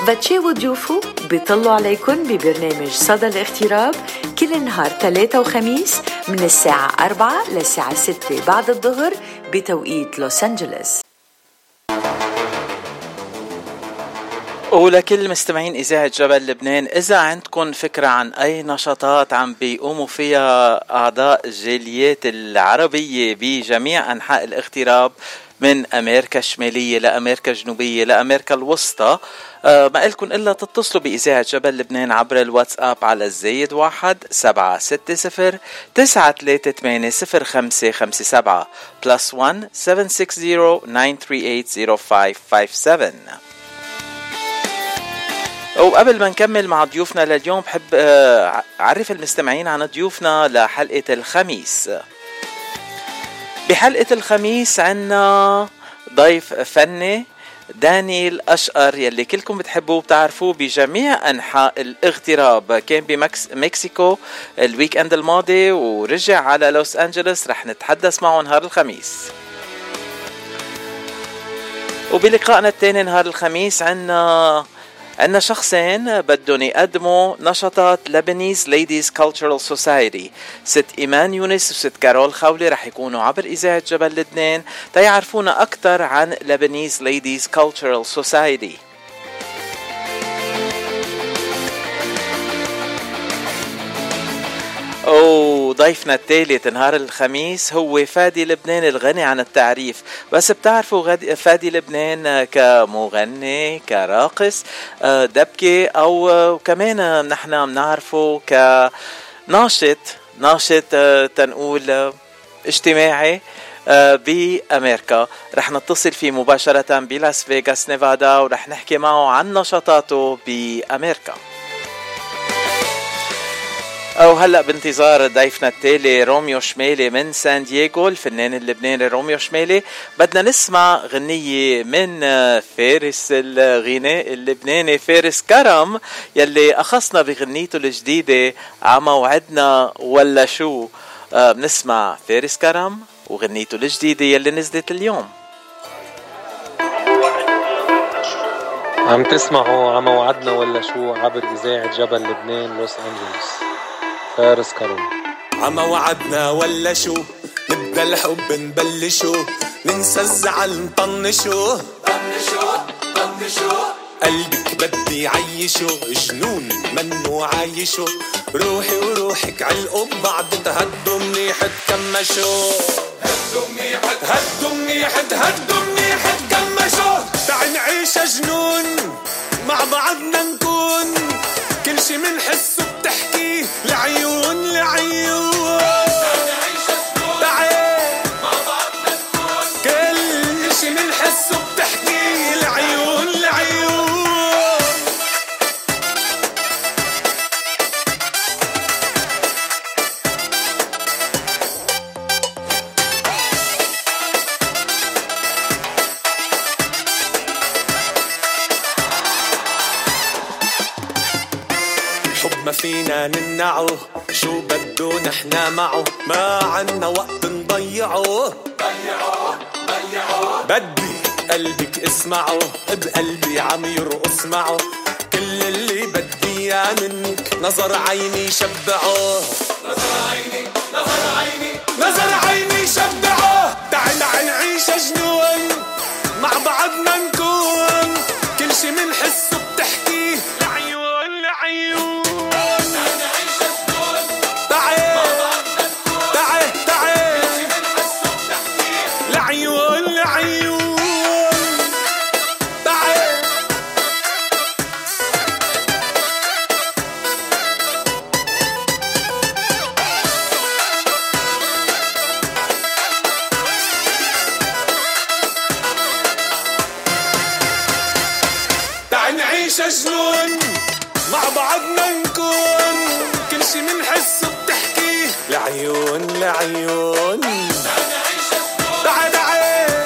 باتشي وضيوفه بيطلوا عليكم ببرنامج صدى الاغتراب كل نهار ثلاثة وخميس من الساعة 4 للساعة 6 بعد الظهر بتوقيت لوس أنجلوس. ولكل مستمعين إذاعة جبل لبنان إذا عندكم فكرة عن أي نشاطات عم بيقوموا فيها أعضاء الجاليات العربية بجميع أنحاء الاغتراب من أمريكا الشمالية لأمريكا الجنوبية لأمريكا الوسطى. آه ما إلكن إلا تتصلوا بإذاعة جبل لبنان عبر الواتساب على الزايد واحد سبعة ستة صفر تسعة ثلاثة ثمانية صفر خمسة خمسة سبعة plus one seven six zero nine three eight zero five five seven وقبل ما نكمل مع ضيوفنا لليوم بحب آه، أعرف المستمعين عن ضيوفنا لحلقة الخميس. بحلقة الخميس عنا ضيف فني دانيال أشقر يلي كلكم بتحبوه وبتعرفوه بجميع أنحاء الاغتراب. كان بمكسيكو ال weekend الماضي ورجع على لوس أنجلوس رح نتحدث معه نهار الخميس. وبلقائنا الثاني نهار الخميس عنا عندنا شخصين بدهم يقدموا نشاطات Lebanese Ladies Cultural Society ست إيمان يونس وست كارول خولي رح يكونوا عبر إذاعة جبل لبنان تيعرفونا أكثر عن Lebanese Ladies Cultural Society وضيفنا الثالث نهار الخميس هو فادي لبنان الغني عن التعريف. بس بتعرفوا فادي لبنان كمغني كراقص آه، دبكة أو كمان نحن بنعرفه كناشط ناشط آه، تنقول اجتماعي آه، بأمريكا. رح نتصل فيه مباشرة بلاس فيغاس نيفادا ورح نحكي معه عن نشاطاته بأمريكا. أو هلأ بانتظار ضيفنا التالي روميو شمالي من سان دييغو الفنان اللبناني روميو شمالي. بدنا نسمع غنية من فارس الغناء اللبناني فارس كرم يلي أخصنا بغنيته الجديدة ع موعدنا. ولا شو؟ آه، بنسمع فارس كرم وغنيته الجديدة يلي نزلت اليوم. عم تسمعوا على موعدنا ولا شو؟ عبر إذاعة جبل لبنان لوس أنجلوس. فارس كرم عما وعدنا ولا شو نبدأ الحب نبلشو ننسى الزعل نطنشو. طنشو طنشو. قلبك بدي عيشو جنون منو عايشو. روحي وروحك علقوا ببعض تهدوا منيح تكمشوا هدوا منيح هدوا منيح هدوا منيح تكمشوا تعي نعيش جنون مع بعضنا نكون. كل شي منحسه بتحكي لعيون لعيون. نمنعه شو بده نحنا معه؟ ما عنا وقت نضيعه. ضيعه ضيعه بدي قلبك اسمعه. بقلبي عم يرقص معه كل اللي بدي إياه منك. نظر عيني شبعه. نظر عيني نظر عيني نظر عيني شبعه. تعال نعيش جنون مع بعضنا نكون. كل شي منحسه بتحكيه. لعيون لعيون. لعيون تعال تعال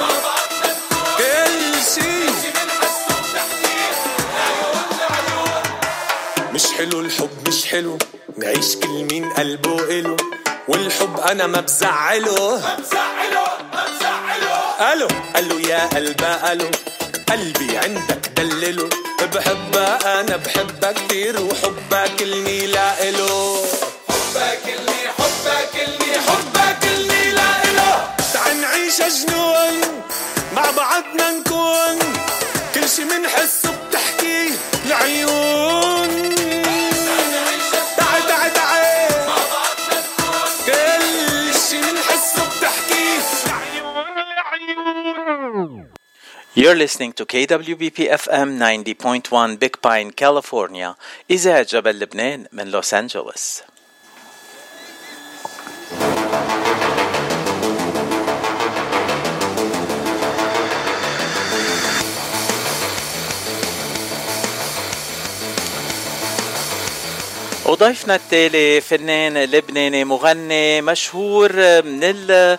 كل شي مش حلو الحب مش حلو. نعيش كل مين قلبه إله والحب أنا ما بزعله. ما بزعله ما بزعله ألو ألو يا قلبه ألو قلبي عندك دلله. بحبها أنا بحبها كتير وحبها كلني لا إله حبها كلني حبها كلني حبها كلني لا إله. تعال نعيش جنون مع بعضنا نكون كل شي منحسه بتحكي العيون. تعال تعال تعال. كل شي منحسه بتحكي You're listening to KWBP FM 90.1 Big Pine, California. إذاعة جبل لبنان من لوس أنجلوس. وضيفنا التالي فنان لبناني مغني مشهور من ال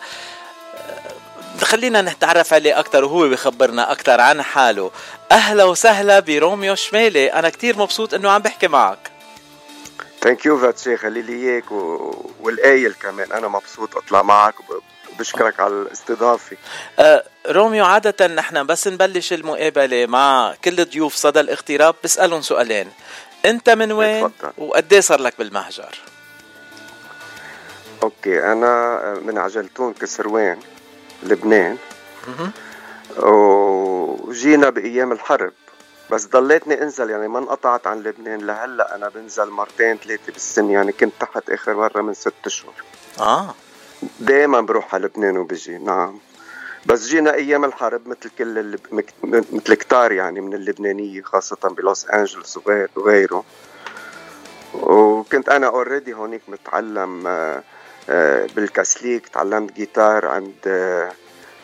خلينا نتعرف عليه أكثر وهو بيخبرنا أكثر عن حاله. أهلا وسهلا بروميو شمالي. أنا كتير مبسوط أنه عم بحكي معك. thank you فاتشي خلي لي إياك و... والايل كمان. أنا مبسوط أطلع معك. وبشكرك على الاستضافة. أه روميو عادة نحن بس نبلش المقابلة مع كل ضيوف صدى الاغتراب. بسألهم سؤالين. انت من وين وقد صار لك بالمهجر؟ okay أنا من عجلتون كسروان لبنان. وجينا بأيام الحرب بس ضليتني أنزل يعني ما انقطعت عن لبنان. لهلأ أنا بنزل مرتين ثلاثة بالسنة يعني كنت تحت آخر مرة من ست اشهر آه. دائما بروح على لبنان وبجي نعم. بس جينا أيام الحرب مثل كل. مثل كتار يعني من اللبنانية خاصة بلوس أنجلوس وغيره. وكنت أنا already هونيك متعلم بالكاسليك تعلمت جيتار عند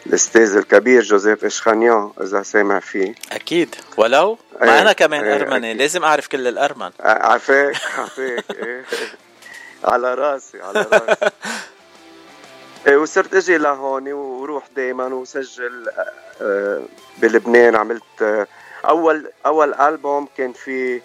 الأستاذ الكبير جوزيف اشخانيان إذا سامع فيه. أكيد. ولو؟ ما أنا كمان أرمني لازم أعرف كل الأرمن. عفاك عفاك إيه. على راسي على راسي. إيه وصرت أجي لهون وروح دائما وسجل بلبنان. عملت أول أول ألبوم كان في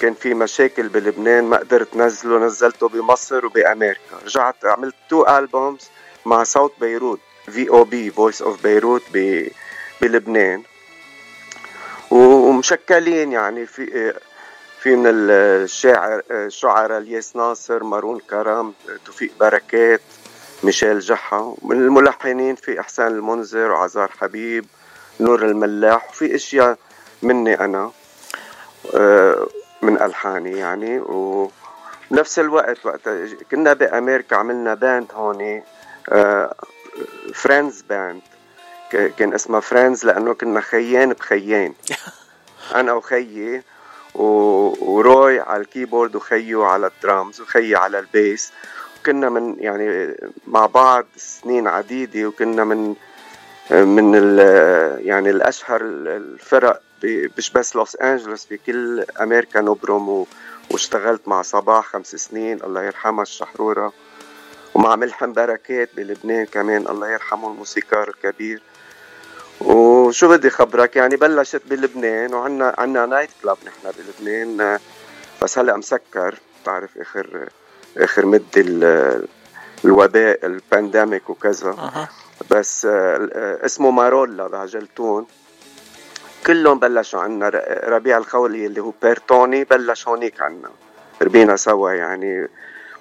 كان في مشاكل بلبنان ما قدرت نزله نزلته بمصر وبأمريكا. رجعت عملت two albums مع صوت بيروت VOB Voice of Beirut بلبنان. ومشكلين يعني في في من الشاعر الشعراء الياس ناصر مارون كرم توفيق بركات ميشيل جحا من الملحنين في إحسان المنذر وعزار حبيب نور الملاح وفي أشياء مني أنا من ألحاني يعني وبنفس الوقت وقت كنا بأمريكا عملنا band هون Friends Band كان اسمها Friends لأنه كنا خيان بخيان. أنا وخيي وروي على ال keyboard وخيو على الدرامز وخيي على ال bass. كنا من يعني مع بعض سنين عديدة وكنا من من يعني الأشهر الفرق مش بس لوس أنجلوس بكل أمريكا نبرم واشتغلت مع صباح خمس سنين الله يرحمها الشحرورة. ومع ملحم بركات بلبنان كمان الله يرحمه الموسيقار الكبير. وشو بدي خبرك؟ يعني بلشت بلبنان وعنا عنا نايت كلاب نحن بلبنان بس هلأ مسكر بتعرف اخر آخر مده الوباء ال pandemic وكذا. أه. بس اسمه مارولا بعجلتون كلهم بلشوا عنا ربيع الخولي اللي هو بيرتوني بلش هونيك عنا. ربينا سوا يعني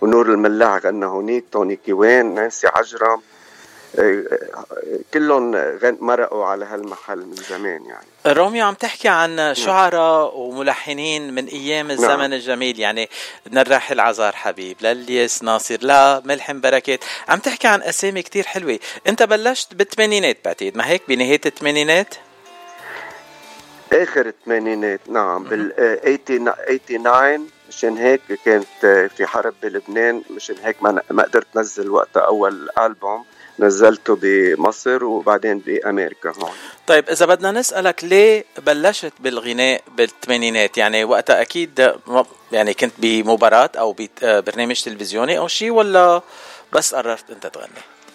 ونور الملاح غنى هونيك توني كيوان نانسي عجرم. كلهم مرقوا على هالمحل من زمان يعني. روميو عم تحكي عن شعراء وملحنين من أيام الزمن نعم. الجميل يعني من الراحل عزار حبيب للياس ناصر لا ملحم بركات. عم تحكي عن أسامي كتير حلوة. أنت بلشت بالثمانينات بعتقد ما هيك؟ بنهاية الثمانينات؟ آخر الثمانينات نعم بال 89 مشان هيك كانت في حرب بلبنان مشان هيك ما, ما قدرت نزل وقتها أول ألبوم. نزلته بمصر وبعدين بأمريكا هون. طيب إذا بدنا نسألك ليه بلشت بالغناء بالثمانينات؟ يعني وقتها أكيد يعني كنت بمباراة أو ببرنامج تلفزيوني أو شيء ولا بس قررت أنت تغني؟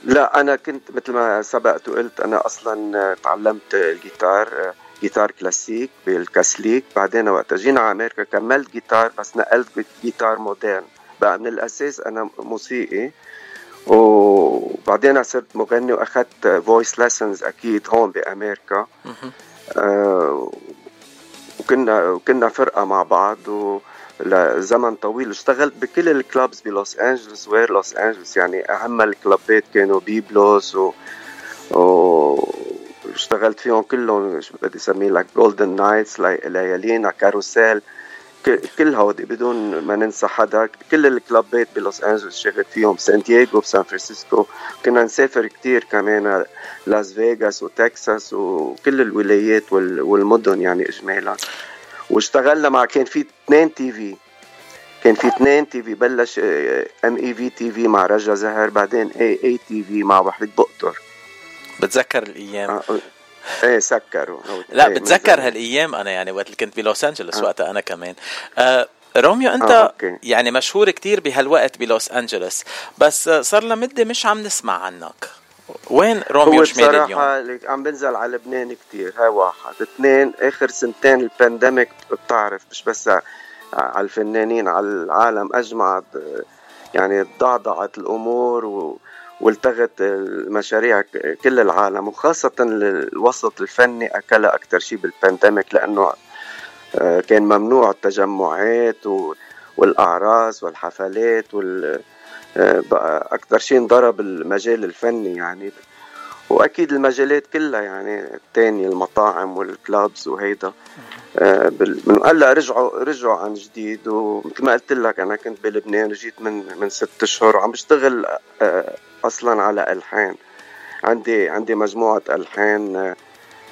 لا أنا كنت مثل ما سبقت وقلت أنا أصلا تعلمت الجيتار جيتار كلاسيك بالكاسليك بعدين وقت جينا على أمريكا كملت جيتار بس نقلت جيتار modern. بقى من الأساس أنا موسيقي وبعدين صرت مغني وأخذت voice lessons أكيد هون بأمريكا. آه وكنا وكنا فرقة مع بعض و لزمن طويل. اشتغلت بكل ال clubs بلوس انجلوس وغير لوس انجلوس يعني أهم الكلابات كانوا بيبلوس و, و... اشتغلت فيهم كلهم بدي أسميه لك Golden Nights ليالينا كاروسيل كل هودي بدون ما ننسى حدا كل الكلابات بلوس انجلوس اشتغلت فيهم سان دييغو بسان فرانسيسكو. كنا نسافر كتير كمان لاس فيغاس وتكساس وكل الولايات والمدن يعني اجمالا. واشتغلنا مع كان في اثنين TV. كان في اثنين TV بلش MAV TV مع رجا زهر بعدين AATV مع وحيد بقطر بتذكر الأيام؟ آه إيه سكروا لا إيه بتذكر هالأيام أنا يعني وقت اللي كنت بلوس انجلوس آه. وقتها أنا كمان. آه روميو أنت آه، يعني مشهور كتير بهالوقت بلوس انجلوس بس صار لها مدة مش عم نسمع عنك. وين روميو شمالي اليوم؟ عم بنزل على لبنان كتير هاي واحد. اثنين آخر سنتين ال pandemic بتعرف مش بس على الفنانين على العالم أجمع يعني ضعضعت الأمور و والتغت المشاريع كل العالم وخاصة الوسط الفني أكلها أكثر شيء بال pandemic لأنه آه، كان ممنوع التجمعات والأعراس والحفلات وال آه، أكثر شيء انضرب المجال الفني يعني. وأكيد المجالات كلها يعني الثانية المطاعم والكلابز وهيدا آه، من هلا رجعوا رجعوا عن جديد ومثل ما قلت لك أنا كنت بلبنان جيت من من ست أشهر وعم بشتغل أصلا على ألحان عندي عندي مجموعة ألحان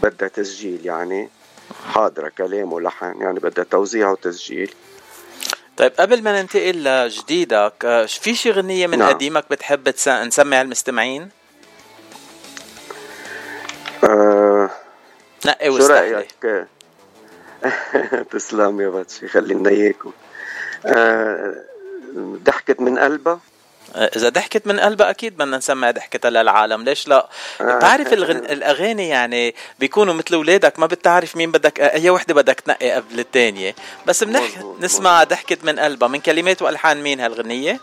بدها تسجيل يعني حاضرة كلام ولحن يعني بدها توزيع وتسجيل طيب قبل ما ننتقل لجديدك آه، في شي غنية من نعم. قديمك بتحب نسمع المستمعين؟ آه نقي شو رأيك؟ تسلم يا باتشي خلينا إياكم آه ضحكت من قلبها إذا ضحكت من قلبها أكيد بدنا نسمع ضحكتها للعالم. ليش لا؟ آه. بعرف الغن... الأغاني يعني بيكونوا مثل أولادك ما بتعرف مين بدك اي وحدة بدك تنقي قبل الثانية بس بنح... نسمع ضحكت من قلبها. من كلمات وألحان مين هالغنية؟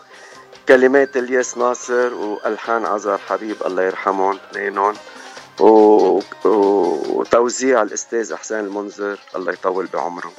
كلمات الياس ناصر وألحان عزار حبيب الله يرحمهم اثنينهم. و... وتوزيع الأستاذ أحسان المنذر الله يطول بعمره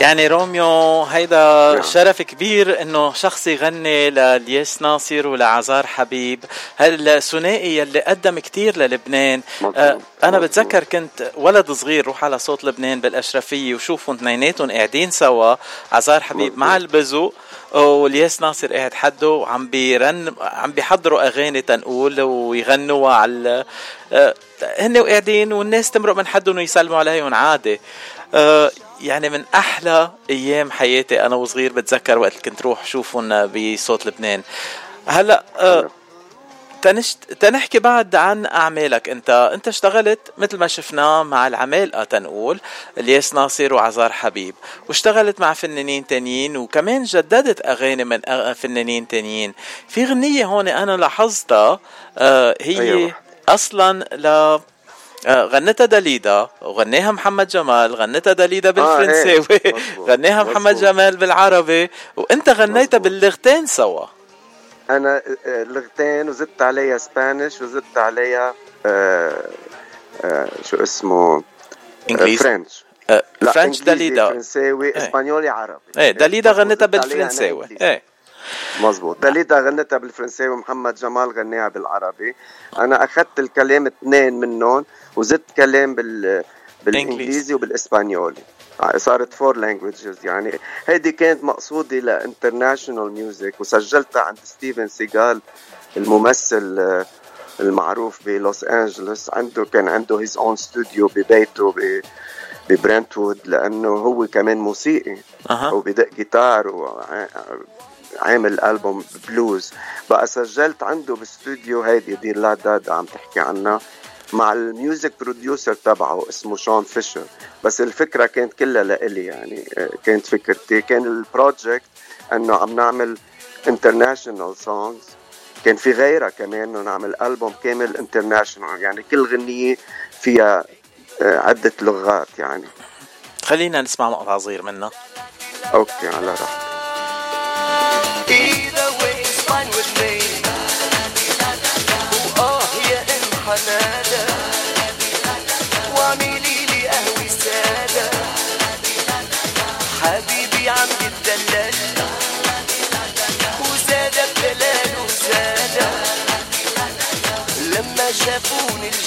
يعني روميو هيدا نعم. شرف كبير إنه شخص يغني للياس ناصر ولعزار حبيب. هالثنائي يلي قدم كتير للبنان. آه أنا بتذكر كنت ولد صغير روح على صوت لبنان بالأشرفية وشوفهم اثنيناتهم قاعدين سوا عزار حبيب مع البزو والياس ناصر قاعد حده وعم بيرن عم بيحضروا أغاني تنقول ويغنوا على آه هن وقاعدين والناس تمرق من حدهم ويسلموا عليهم عادي. آه يعني من أحلى أيام حياتي أنا وصغير بتذكر وقت كنت روح شوفهم بصوت لبنان. هلأ آه تنشت تنحكي بعد عن أعمالك. أنت أنت اشتغلت مثل ما شفنا مع العمالقه تنقول الياس ناصر وعزار حبيب. واشتغلت مع فنانين تانيين وكمان جددت أغاني من فنانين تانيين. في غنية هون أنا لاحظتها آه هي أيوة. أصلا ل آه، غنتها داليدا وغناها محمد جمال غنتها داليدا بالفرنساوي. آه إيه. غناها محمد جمال بالعربي. وأنت غنيتها باللغتين سوا. أنا آه، لغتين وزدت عليها سبانيش وزدت عليها آه آه شو اسمه؟ إنجليزي. فرنش. آه، لا فرنش داليدا فرنساوي إسبانيولي عربي. إيه داليدا غنتها بالفرنساوي. إيه. مزبوط داليدا غنتها بالفرنساوي محمد جمال غناها بالعربي. أنا أخذت الكلام اثنين منهم. وزدت كلام بال بالإنجليزي وبالإسبانيولي. صارت four languages يعني هيدي كانت مقصودي ل international music وسجلتها عند ستيفن سيجال الممثل آه، المعروف بلوس أنجلوس. عنده كان عنده his own studio ببيته ب ببرنتوود لأنه هو كمان موسيقي. أها. وبدق جيتار وعامل album blues بقى سجلت عنده باستوديو هيدي دي لا دادا عم تحكي عنها. مع ال music producer تبعه اسمه شون فيشر. بس الفكرة كانت كلها لإلي يعني كانت فكرتي. كان ال project إنه عم نعمل international songs كان في غيرها كمان إنه نعمل ألبوم كامل international يعني كل غنية فيها آه، عدة لغات يعني. خلينا نسمع مقطع صغير منها. أوكي على راحتك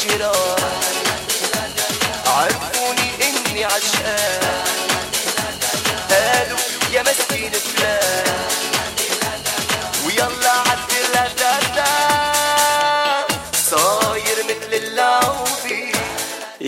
شافوني الجيران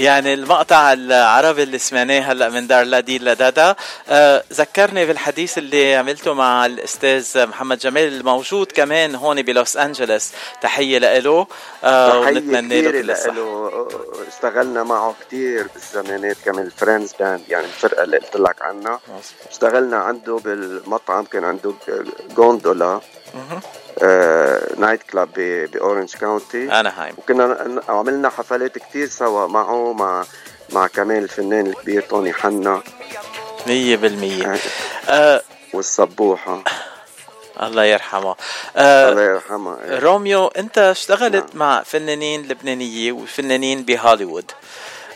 يعني المقطع العربي اللي سمعناه هلأ من دار لادي لدادا آه ذكرني بالحديث اللي عملته مع الأستاذ محمد جمال الموجود كمان هون بلوس انجلوس تحية له آه ونتمنى له كل لإله. اشتغلنا معه كتير بالزمانات كمان ال Friends Band يعني الفرقة اللي قلت لك عنها. اشتغلنا عنده بالمطعم كان عنده Gondola night club ب- ب- Orange County. أناهايم. وكنا عملنا حفلات كتير سوا معه مع مع كمان الفنان الكبير توني حنا. 100% آه والصبوحة الله يرحمه. آه الله يرحمها إيه. روميو أنت اشتغلت مع فنانين لبنانية وفنانين بهوليوود.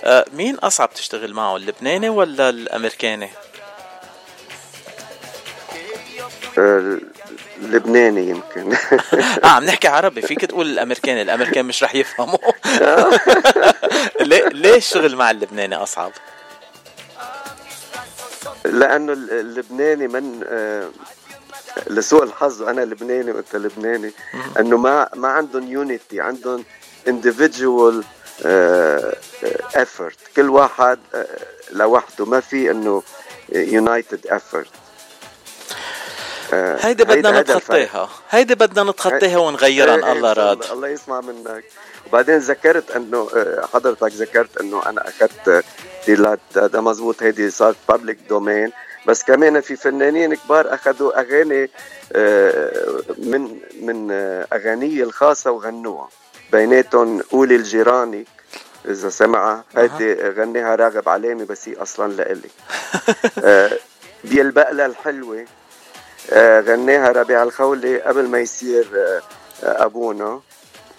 آه مين أصعب تشتغل معه اللبناني ولا الأمريكاني؟ آه، لبناني يمكن. آه عم نحكي عربي فيك تقول الأمريكاني الأمريكان مش رح يفهموا. ليه ليه الشغل مع اللبناني أصعب؟ لأنه ال- اللبناني من آه، لسوء الحظ أنا لبناني وأنت لبناني إنه ما ما عندهم يونيتي عندهم individual effort. كل واحد آه، لوحده. ما في إنه يونايتد effort. آه، هيدي بدنا. نتخطيها هيدي بدنا نتخطيها ونغيرها إيه، إن الله راد. الله- يسمع منك. وبعدين ذكرت إنه آه، حضرتك ذكرت إنه أنا أخذت ديلات ده مزبوط هيدي صارت بابليك دومين بس كمان في فنانين كبار أخذوا أغاني آه، من من آه، اغاني الخاصة وغنوها. بيناتهم قولي الجيراني إذا سمعها هيدي غنيها راغب علامي بس هي أصلا لإلي. آه، بيلبق لها الحلوة. آه، غناها ربيع الخولي قبل ما يصير آه، آه، أبونا.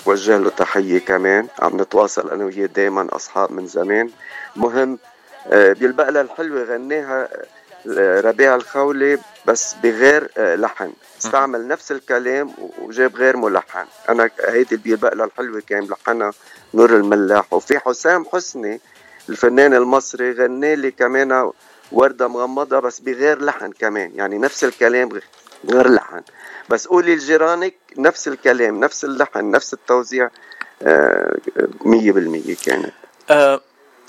وجه له تحية كمان. عم نتواصل أنا وياه دائما أصحاب من زمان. مهم آه، بيلبق لها الحلوة غناها آه، ربيع الخولي بس بغير آه، لحن. استعمل نفس الكلام وجاب غير ملحن أنا هيدي لها الحلوة كان ملحنها نور الملاح. وفي حسام حسني الفنان المصري غنى لي كمان وردة مغمضة بس بغير لحن كمان يعني نفس الكلام غير لحن بس قولي لجيرانك نفس الكلام نفس اللحن نفس التوزيع آه، مية بالمية كانت آه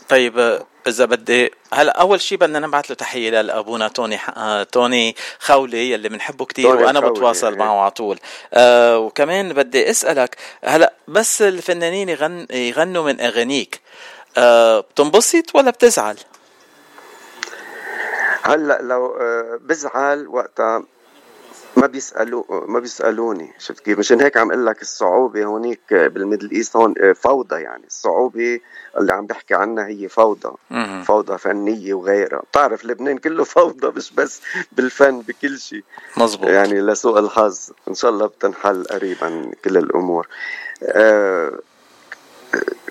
طيب إذا بدي هلا أول شيء بدنا نبعث له تحية لأبونا توني ح... آه توني خولي يلي بنحبه كتير توني وأنا بتواصل إيه. معه على طول آه وكمان بدي أسألك هلا بس الفنانين يغن... يغنوا من أغانيك آه بتنبسط ولا بتزعل؟ هلا لو آه، بزعل وقتها ما بيسالوا ما بيسألوني شفت كيف؟ مشان هيك عم أقول لك الصعوبة هونيك بال Middle East هون آه، فوضى يعني. الصعوبة اللي عم بحكي عنها هي فوضى. فوضى فنية وغيرها. بتعرف لبنان كله فوضى مش بس بالفن بكل شيء. مزبوط يعني لسوء الحظ. إن شاء الله بتنحل قريبا كل الأمور. آه،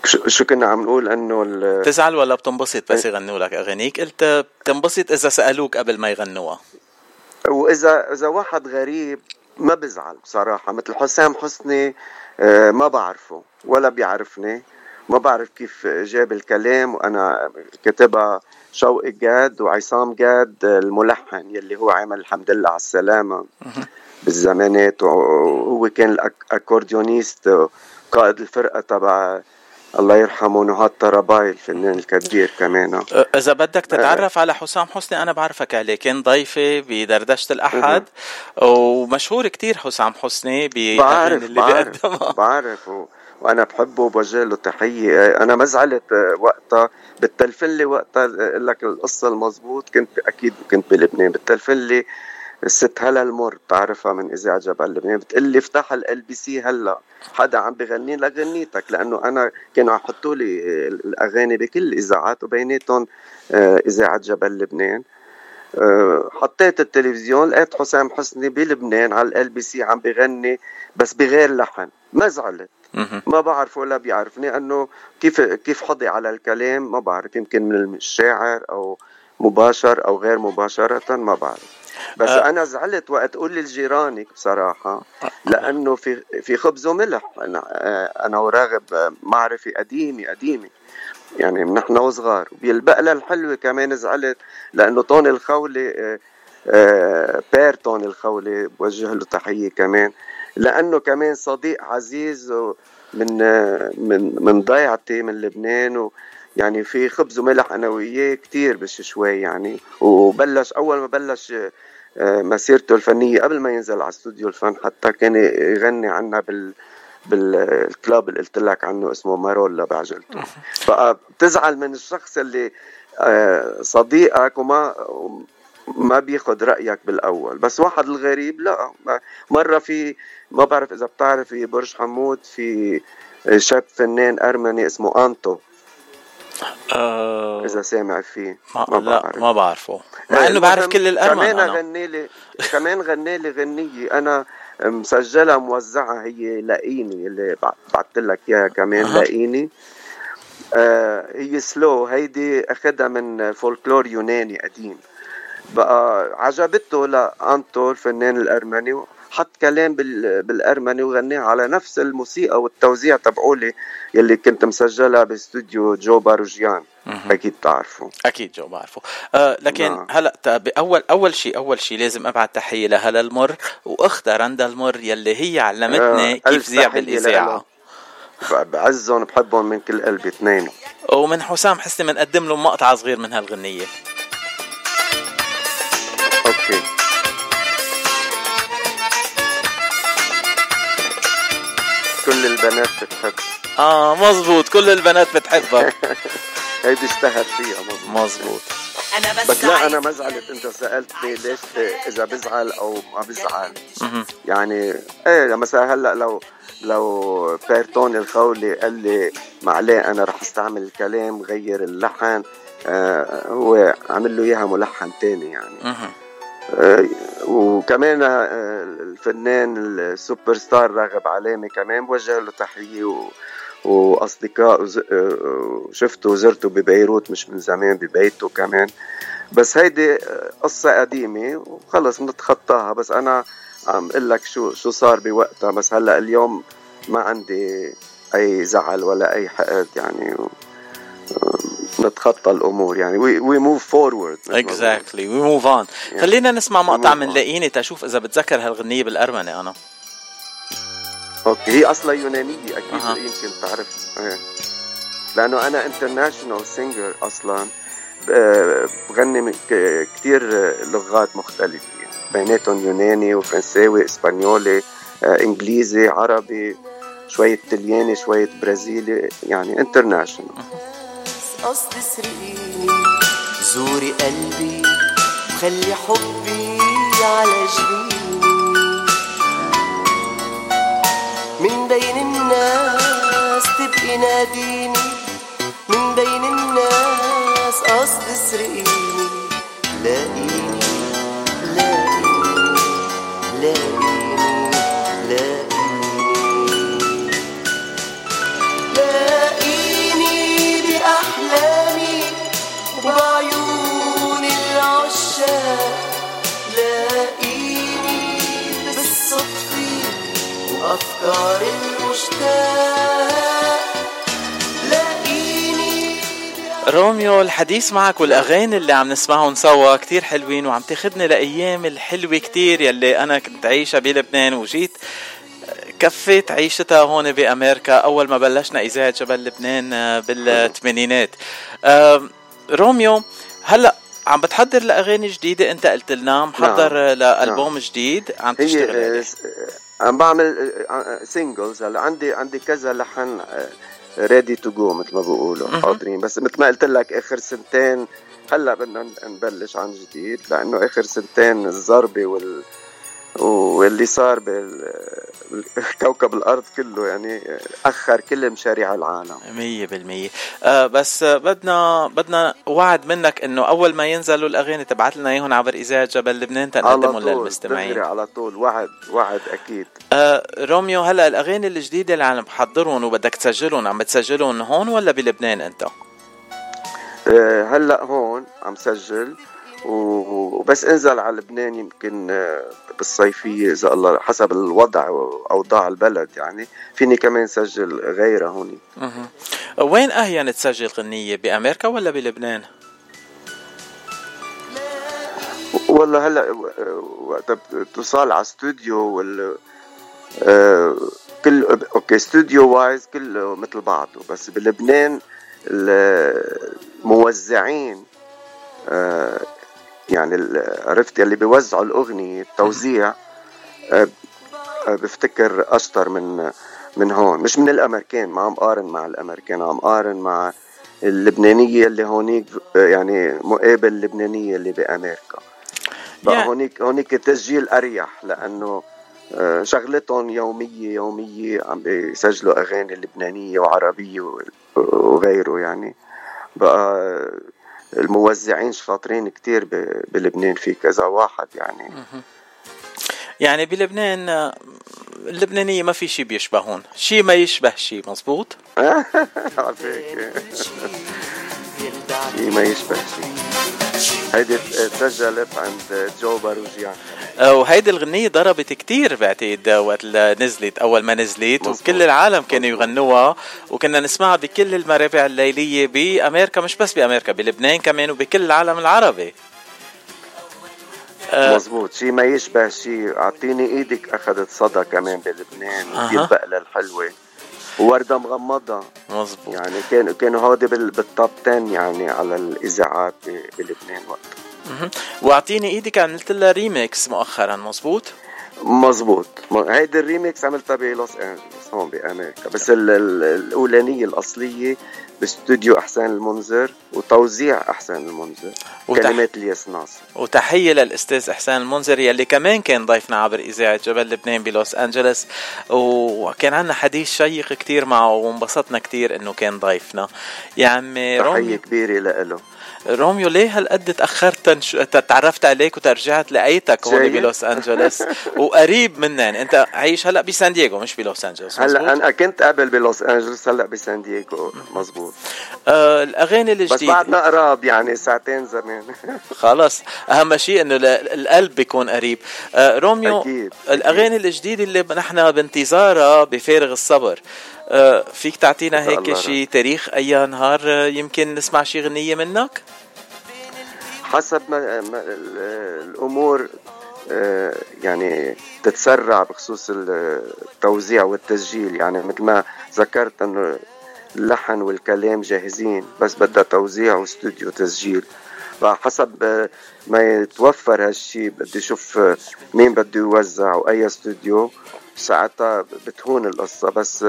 شو, شو كنا عم نقول إنه ال- بتزعل ولا بتنبسط؟ بس يغنوا لك أغانيك. قلت بتنبسط إذا سألوك قبل ما يغنوها. واذا إذا واحد غريب ما بزعل بصراحة مثل حسام حسني آه، ما بعرفه ولا بيعرفني. ما بعرف كيف جاب الكلام وأنا كتبها شوقي جاد وعصام جاد الملحن يلي هو عمل الحمد لله على السلامة بالزمانات وهو كان الاكورديونيست قائد الفرقة تبع الله يرحمه نهاد طرباي الفنان الكبير كمان. إذا بدك تتعرف على حسام حسني أنا بعرفك عليه. كان ضيفي بدردشة الأحد. ومشهور كتير حسام حسني بالاغاني بعرف اللي بعرف بعرف. و... وأنا بحبه وبوجه له تحية. أنا ما زعلت آه، وقتها. بتلفن لي وقتها أقول لك القصة المضبوط كنت أكيد كنت بلبنان. بتلفن لي الست هلا المر بتعرفها من اذاعه جبل لبنان بتقول لي افتح LBC هلا. حدا عم بغني لك غنيتك لأنه أنا كانوا عم يحطوا لي الأغاني بكل الإذاعات وبيناتهم آه، اذاعه جبل لبنان آه، حطيت التلفزيون لقيت حسام حسني بلبنان على ال بي سي عم بغني بس بغير لحن. ما زعلت. ما بعرف ولا بيعرفني انه كيف كيف حظي على الكلام؟ ما بعرف. يمكن من الشاعر أو مباشر أو غير مباشرة ما بعرف. بس آه. أنا زعلت وقت أقول لجيرانك بصراحة لأنه في في خبز وملح. أنا آه، أنا وراغب معرفة قديمة قديمة. يعني من نحن وصغار. وبالبقلة الحلوة كمان زعلت لأنه طون الخولة آه، آه، بير طون الخولة. بوجه له تحية كمان. لأنه كمان صديق عزيز من من من ضيعتي من لبنان. و يعني في خبز وملح أنا وياه كتير بش شوي يعني. وبلش أول ما بلش مسيرته الفنية قبل ما ينزل على استوديو الفن حتى كان يغني عنا بال بالكلاب اللي قلت لك عنه اسمه مارولا بعجلته بقى بتزعل من الشخص اللي آه، صديقك وما ما بياخد رأيك بالأول. بس واحد الغريب لا مرة في ما بعرف إذا بتعرف في برج حمود في شاب فنان أرمني اسمه أنتو. آه إذا سامع فيه ما, ما لا بعرف. ما بعرفه. مع إنه بعرف كل الأرمن كمان أنا. غني لي كمان غني لي غنية. أنا مسجلها موزعة هي لاقيني اللي بعثت لك إياها كمان أها. لاقيني آه هي slow هيدي أخدها من فولكلور يوناني قديم. بقى عجبته لانتو الفنان الأرمني حط كلام بال... بالارمني وغناها على نفس الموسيقى والتوزيع تبعولي يلي كنت مسجلها باستوديو جو باروجيان. أكيد بتعرفوا أكيد جو بعرفه. آه لكن نعم. هلأ طب اول أول شيء أول شيء لازم أبعت تحية لهلا المر وأختها رندا المر يلي هي علمتني آه، كيف زيع بالإذاعة. بعزهم بحبهم من كل قلبي اثنين. ومن حسام حسني بنقدم له مقطع صغير من هالغنية. كل البنات بتحب. آه مزبوط كل البنات بتحبك هيدي اشتهر فيها مظبوط. مزبوط أنا بس لا أنا ما زعلت. أنت سالتني ليش إذا بزعل أو ما بزعل. يعني إيه مثلا هلأ لو لو بيرتون الخولي قال لي معليه أنا رح أستعمل الكلام غير اللحن آه هو عمل له إياها ملحن تاني يعني. وكمان آه الفنان السوبر ستار راغب علامي كمان بوجه له تحية و وأصدقاء آه، شفته وزرته ببيروت مش من زمان ببيته كمان. بس هيدي آه، قصة قديمة وخلص بنتخطاها. بس أنا عم أقول لك شو شو صار بوقتها. بس هلأ اليوم ما عندي أي زعل ولا أي حقد يعني آه، نتخطى الأمور يعني we move forward exactly we move on خلينا نسمع مقطع من. لاقيني تشوف إذا بتذكر هالغنية بالارمني أنا. okay. هي أصلا يونانية أكيد أها. يمكن تعرف. إيه. لأنه أنا international singer أصلا بغني من ك- كتير لغات مختلفة. بيناتهم يوناني وفرنساوي إسبانيولي آه، إنجليزي عربي شوية تلياني شوية برازيلي يعني international قصد سرقيني زوري قلبي وخلي حبي على جبيني. من بين الناس تبقي ناديني. من بين الناس قصد سرقيني. لاقيني روميو الحديث معك والأغاني اللي عم نسمعهم سوا كتير حلوين وعم تاخدني لأيام الحلوة كتير يلي أنا كنت عايشها بلبنان وجيت كفيت عيشتها هون بأمريكا أول ما بلشنا إذاعة جبل لبنان بالثمانينات روميو هلأ عم بتحضر لأغاني جديدة أنت قلت لنا محضر نعم. لألبوم نعم. جديد عم تشتغل عليه آه، عم بعمل singles هلأ عندي عندي كذا لحن ready to go مثل ما بيقولوا مهم. حاضرين بس مثل ما قلت لك آخر سنتين هلأ بدنا نبلش عن جديد لأنه آخر سنتين الضربة وال واللي صار بالكوكب الأرض كله يعني أخر كل مشاريع العالم. مية بالمية. آه بس بدنا بدنا وعد منك إنه أول ما ينزلوا الأغاني تبعت لنا إياهم عبر إذاعة جبل لبنان تنقدمهم للمستمعين. على طول. وعد وعد أكيد. آه روميو هلا الأغاني الجديدة اللي عم بحضرهم وبدك تسجلهم عم بتسجلهم هون ولا بلبنان أنت؟ آه، هلا هون عم سجل. وبس انزل على لبنان يمكن آه، بالصيفية إذا الله حسب الوضع وأوضاع البلد يعني فيني كمان سجل غيرها هون. وين اهين تسجل غنيه بأمريكا ولا بلبنان؟ والله هلا آه، وقت بتوصل على استوديو وال آه، كل okay studio wise كله مثل بعضه بس بلبنان الموزعين آه، يعني عرفت يلي بيوزعوا الأغنية التوزيع آه، آه، بفتكر أشطر من من هون. مش من الأمريكان ما عم قارن مع الأمريكان عم قارن مع اللبنانية اللي هونيك آه، يعني مقابل اللبنانية اللي بأمريكا. بقى يعني- هونيك هونيك التسجيل أريح لأنه شغلتهم يومية يومية عم بيسجلوا أغاني لبنانية وعربية وغيره يعني. بقى الموزعين شاطرين كتير ب- بلبنان في كذا واحد يعني. يعني بلبنان اللبنانية ما في شيء بيشبهون شيء ما يشبه شيء مزبوط؟ شيء ما يشبه شيء هيدي تسجلت عند جو باروجيان. وهيدي الغنية ضربت كتير بعتقد وقت نزلت أول ما نزلت وكل العالم كانوا يغنوها وكنا نسمعها بكل المرابع الليلية بأمريكا مش بس بأمريكا بلبنان كمان وبكل العالم العربي. آه، مزبوط شيء ما يشبه شيء أعطيني إيدك أخذت صدى كمان بلبنان بقلة الحلوة ووردة مغمضة. مزبوط يعني كانوا كانوا هودي بال- بالتوب 10 يعني على الإذاعات بلبنان وقت مهم. واعطيني إيدك عملت لها ريميكس مؤخرا مزبوط مزبوط هيدي الريميكس عملتها بلوس أنجلوس هون بأمريكا. بس ال- ال- الأولانية الأصلية باستوديو أحسان المنذر وتوزيع أحسان المنذر وتح- كلمات الياس ناصر. وتحية للأستاذ إحسان المنذري يلي كمان كان ضيفنا عبر إذاعة جبل لبنان بلوس أنجلوس. وكان عنا حديث شيق كتير معه وانبسطنا كتير إنه كان ضيفنا. يا عمي تحية كبيرة لإله. روميو ليه هالقد تأخرت تنش... تعرفت عليك وترجعت لقيتك هون؟ بلوس أنجلوس. وقريب منن. أنت عايش هلأ بسان دييغو مش بلوس أنجلوس هلأ؟ أنا كنت قبل بلوس أنجلوس هلأ بسان دييغو مزبوط. آه الأغاني بس الجديدة بعدنا قراب يعني ساعتين زمان. خلاص أهم شيء إنه ال- القلب بيكون قريب. آه روميو أكيد، الأغاني الجديدة اللي نحن بانتظارها بفارغ الصبر. فيك تعطينا هيك شي تاريخ اي نهار يمكن نسمع شي غنيه منك حسب ما, ما ال- الأمور يعني تتسرع بخصوص التوزيع والتسجيل يعني مثل ما ذكرت انه اللحن والكلام جاهزين بس بدها توزيع واستوديو تسجيل فحسب ما يتوفر هالشي بدي أشوف مين بده يوزع واي استوديو ساعتها بتهون القصة بس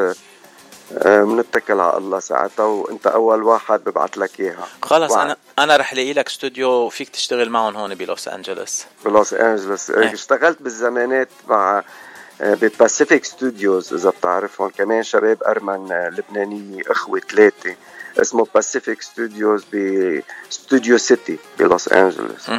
بنتكل على الله ساعتها وانت أول واحد ببعت لك إياها. خلص. أنا أنا رح لاقي لك استوديو فيك تشتغل معهم هون بلوس أنجلوس. بلوس أنجلوس. إيه. اشتغلت بالزمانات مع ب Pacific Studios إذا بتعرفهم. كمان شباب أرمن آه، لبنانيه إخوة ثلاثة. اسمه Pacific Studios ب Studio City بلوس أنجلوس.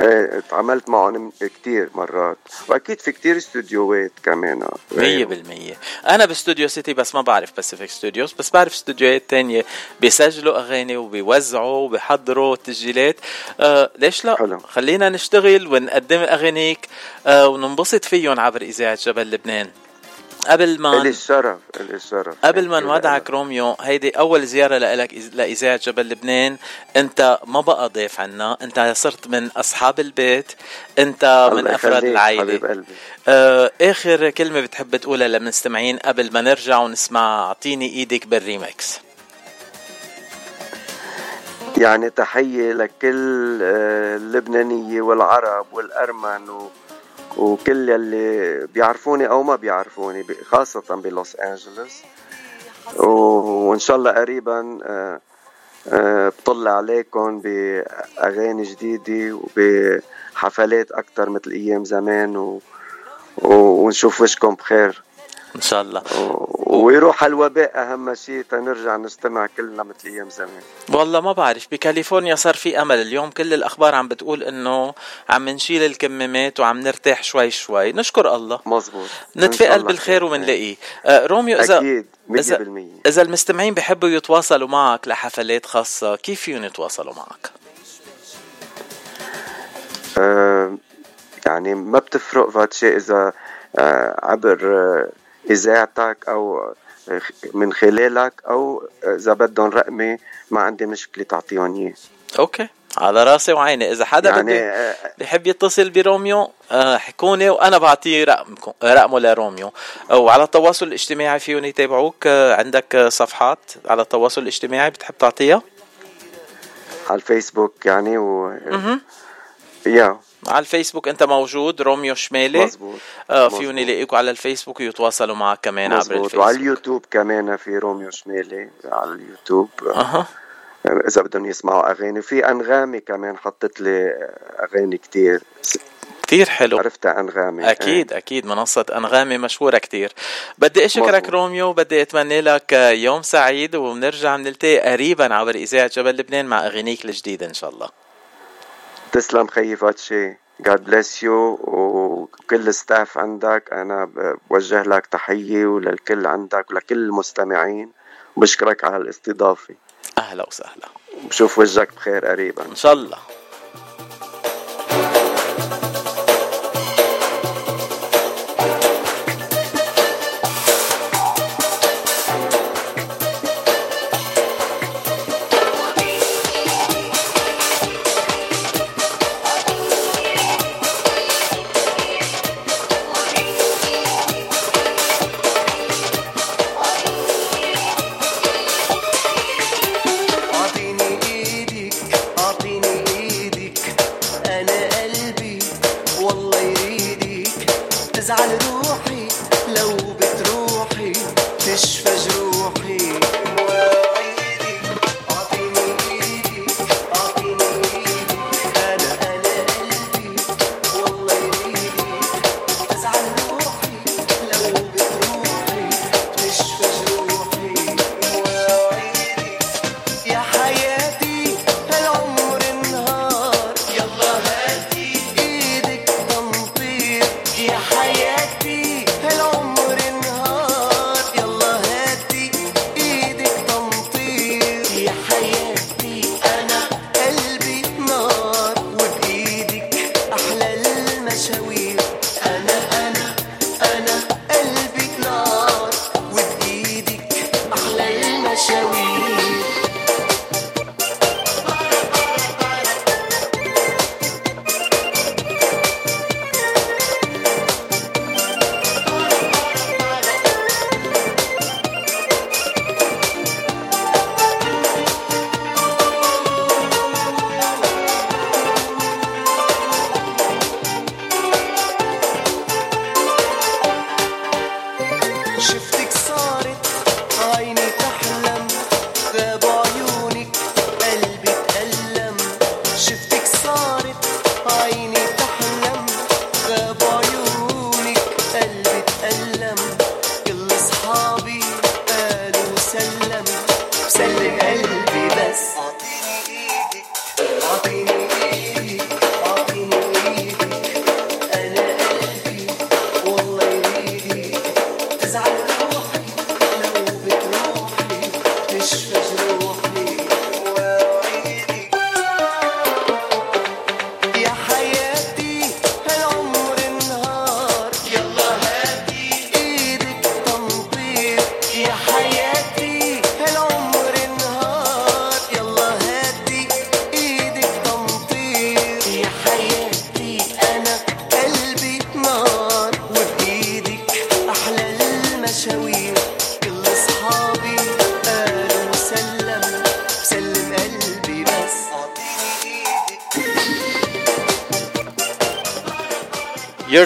إيه تعاملت معهم كتير مرات. وأكيد في كتير استوديوهات كمان. آه، مية بالمية. أنا ب Studio City بس ما بعرف Pacific Studios بس بعرف استوديوهات تانية بيسجلوا أغاني وبيوزعوا وبيحضروا تسجيلات آه ليش لا؟ حلو. خلينا نشتغل ونقدم أغانيك آه وننبسط فيهم عبر إذاعة جبل لبنان. قبل ما إلي الشرف إلي الشرف. قبل ما نودعك روميو هيدي أول زيارة لك لإذاعة جبل لبنان. أنت ما بقى ضيف عنا أنت صرت من أصحاب البيت أنت من أفراد العائلة. حبيب قلبي. آه آخر كلمة بتحب تقولها للمستمعين قبل ما نرجع ونسمع أعطيني إيدك بالريمكس يعني تحية لكل آه، اللبنانية والعرب والأرمن و... وكل يلي بيعرفوني أو ما بيعرفوني خاصة بلوس أنجلوس. و... وإن شاء الله قريبا آه، آه، بطلع عليكم بأغاني جديدة وبحفلات أكتر مثل أيام زمان و... ونشوف وشكم بخير. إن شاء الله. ويروح الوباء أهم شيء تنرجع نجتمع كلنا مثل أيام زمان. والله ما بعرف بكاليفورنيا صار في أمل. اليوم كل الأخبار عم بتقول إنه عم نشيل الكمامات وعم نرتاح شوي شوي. نشكر الله. مزبوط نتفائل بالخير ومنلاقيه. آه روميو إذا أكيد 100% إذا, إذا المستمعين بحبوا يتواصلوا معك لحفلات خاصة كيف فيهم يتواصلوا معك؟ آه يعني ما بتفرق فاتشي إذا آه عبر آه إذاعتك أو من خلالك أو إذا بدهم رقمي ما عندي مشكلة تعطيهم إياه. أوكي. على رأسي وعيني. إذا حدا يعني بده بحب يتصل بروميو حكوني وأنا بعطيه رقمكم رقمه لروميو. وعلى التواصل الاجتماعي فيهم يتابعوك. عندك صفحات على التواصل الاجتماعي بتحب تعطيها؟ على الفيسبوك يعني و يا. على الفيسبوك انت موجود روميو شمالي. مزبوط آه فيهم يلاقيكوا على الفيسبوك ويتواصلوا معك كمان مزبوط. عبر الفيسبوك. وعلى اليوتيوب كمان في روميو شمالي على اليوتيوب. أها. إذا بدهم يسمعوا أغاني. في أنغامي كمان حطت لي أغاني كتير. كتير حلو. عرفتها أنغامي. أكيد آه. أكيد منصة أنغامي مشهورة كتير. بدي أشكرك مزبوط. روميو بدي أتمنى لك يوم سعيد وبنرجع بنلتقي قريبا عبر إذاعة جبل لبنان مع أغانيك الجديدة إن شاء الله. تسلم خيي فاتشي. God bless you وكل الستاف عندك. أنا بوجه لك تحية وللكل عندك ولكل المستمعين. وبشكرك على الاستضافة. أهلا وسهلا. بشوف وجهك بخير قريبا. إن شاء الله.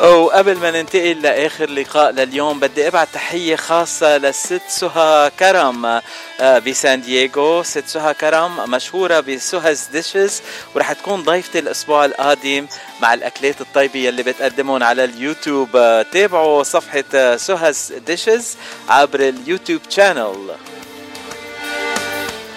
وقبل ما ننتقل لآخر لقاء لليوم بدي أبعت تحية خاصة للست سهى كرم آه، بسان دييغو. ست سهى كرم مشهورة ب Suha's Dishes ورح تكون ضيفتي الأسبوع القادم مع الأكلات الطيبة يلي بتقدمهم على اليوتيوب. آه، تابعوا صفحة آه، Suha's Dishes عبر ال YouTube channel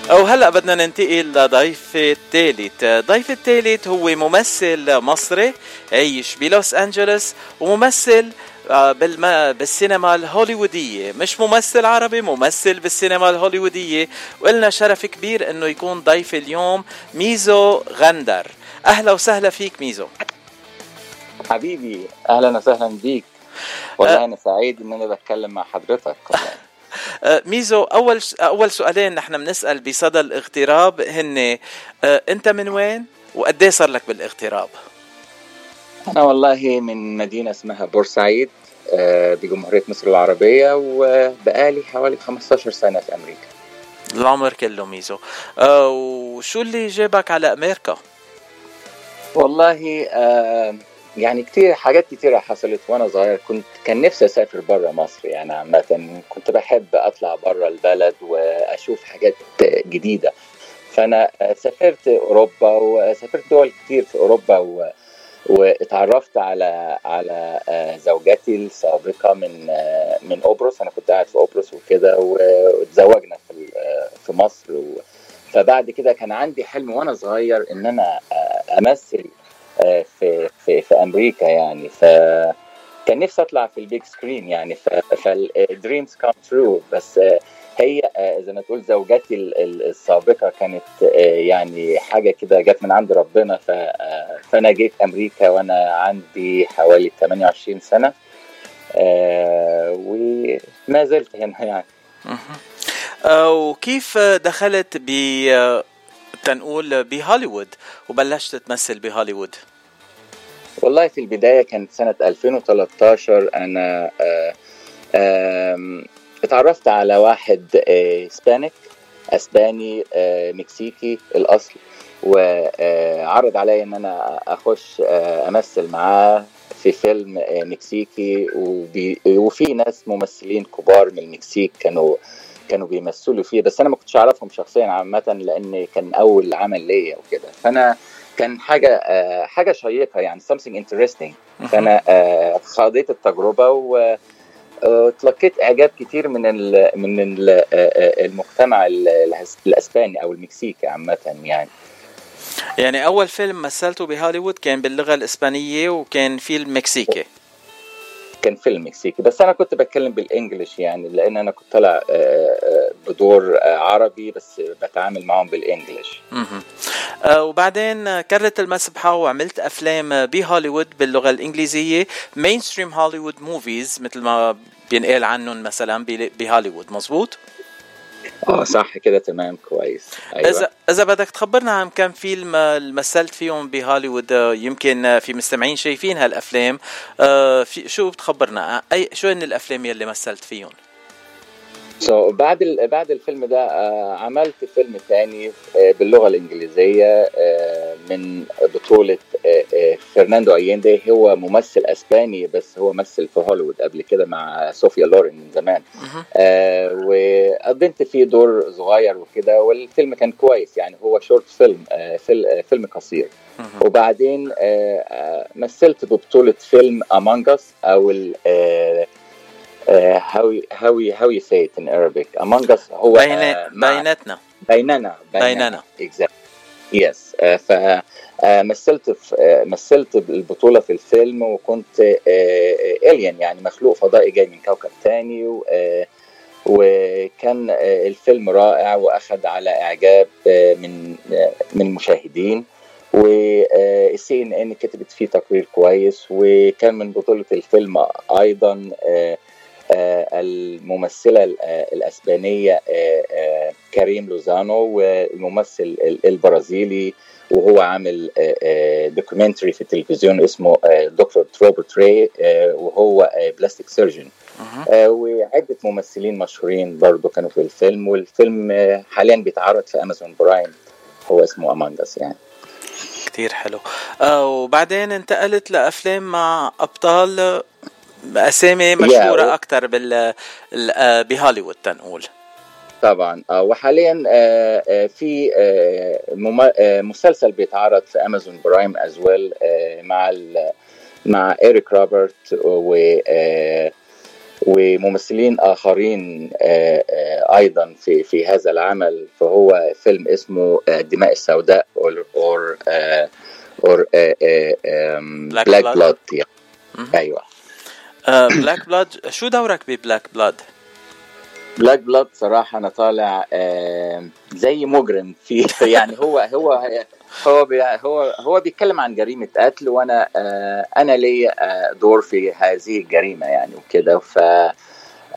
وهلا بدنا ننتقل لضيف الثالث، ضيف الثالث هو ممثل مصري عايش بلوس أنجلوس وممثل آه، بالم... بالسينما الهوليوودية. مش ممثل عربي ممثل بالسينما الهوليوودية. وإلنا شرف كبير إنه يكون ضيف اليوم ميزو غندر. أهلا وسهلا فيك ميزو. حبيبي أهلا وسهلا بيك. والله أنا سعيد ان أنا بتكلم مع حضرتك. ميزو أول أول سؤالين نحن بنسأل بصدى الاغتراب هن آه، أنت من وين وقد صار لك بالاغتراب؟ أنا والله من مدينة اسمها بورسعيد آه، بجمهورية مصر العربية وبقالي حوالي 15 سنة في أمريكا العمر كله ميزو وشو اللي جابك على أمريكا؟ والله يعني كتير حاجات كتيرة حصلت وأنا صغير. كنت كان نفسي أسافر بره مصر. يعني عامة كنت بحب أطلع بره البلد وأشوف حاجات جديدة. فأنا سافرت أوروبا وسافرت دول كتير في أوروبا و واتعرفت على على زوجتي السابقة من من قبرص. أنا كنت قاعد في قبرص وكده واتزوجنا في في مصر و فبعد كده كان عندي حلم وأنا صغير إن أنا أمثل في في في أمريكا يعني. ف كان نفسي أطلع في ال big screen يعني. فال dreams come true بس هي زي ما تقول زوجتي السابقة كانت يعني حاجة كده جت من عند ربنا. فأنا جيت أمريكا وأنا عندي حوالي 28 سنة. وما زلت هنا يعني. وكيف دخلت ب تنقول بهوليوود وبلشت تمثل بهوليوود. والله في البداية كانت سنة 2013 أنا آآ اتعرفت على واحد اسبانيك أسباني مكسيكي الأصل وعرض عليا إن أنا أخش أمثل معاه في فيلم مكسيكي وفي ناس ممثلين كبار من المكسيك كانوا كانوا بيمثلوا فيه بس أنا ما كنتش أعرفهم شخصيا عامة لأن كان أول عمل ليا وكده فأنا كان حاجة حاجة شيقة يعني something interesting. فأنا خاضيت التجربة و تلقيت إعجاب كتير من ال من ال المجتمع الأسباني أو المكسيكي عامة يعني. يعني أول فيلم مثلته بهوليوود كان باللغة الإسبانية وكان فيلم مكسيكي. كان فيلم مكسيكي. بس أنا كنت بتكلم بالانجلش يعني لأن أنا كنت طالع بدور عربي بس بتعامل معاهم بالانجلش وبعدين كرت المسبحة وعملت أفلام بهوليوود باللغة الإنجليزية. mainstream Hollywood movies مثل ما بينقال عنهم مثلا بهوليوود مزبوط آه صح كده تمام كويس. أيوة. اذا إذا بدك تخبرنا عن كم فيلم مثلت فيهم بهوليوود يمكن في مستمعين شايفين هالأفلام. في شو بتخبرنا؟ اي شو هن الأفلام يلي مثلت فيهم؟ So, بعد ال... بعد الفيلم ده آه عملت فيلم ثاني آه باللغة الإنجليزية آه من بطولة فرناندو ايندي هو ممثل أسباني بس هو مثل في هوليوود قبل كده مع صوفيا لورين من زمان. وقدمت فيه دور صغير وكده والفيلم كان كويس. يعني هو short film فيلم قصير. وبعدين مثلت ببطولة فيلم Among Us أو Uh, how how how you say it in Arabic. Among us هو بين بيناتنا. بيننا بيننا. exactly. Yes. uh, فمثلت في مثلت البطولة في الفيلم وكنت الين يعني مخلوق فضائي جاي من كوكب تاني وكان آه، الفيلم رائع وأخذ على إعجاب آه، من آه، من المشاهدين والسي إن إن كتبت فيه تقرير كويس وكان من بطولة الفيلم أيضا آه، آه، الممثلة ال- آه، الأسبانية آه، كريم لوزانو والممثل ال- البرازيلي وهو عامل documentary في التلفزيون اسمه دكتور روبرت آه، وهو plastic surgeon. وعدة ممثلين مشهورين برضو كانوا في الفيلم والفيلم حاليا بيتعرض في Amazon Prime هو اسمه Among Us يعني. كتير حلو. وبعدين انتقلت لأفلام مع أبطال بأسامي مشهورة و- أكتر بال ال- آه، بهوليوود تنقول. طبعا. آه، وحاليا آه، في مسلسل بيتعرض في أمازون برايم as well مع مع إيريك روبرت و وممثلين آخرين أيضا في في هذا العمل. فهو فيلم اسمه الدماء السوداء or or اور Black بلاك Blood. بلاد أيوه. بلاك بلاد شو دورك ب Black Blood؟ Black Blood صراحة أنا طالع آه، زي مجرم في يعني هو هو هو هو هو بيتكلم عن جريمة قتل وأنا آه، أنا ليا آه، دور في هذه الجريمة يعني وكده ف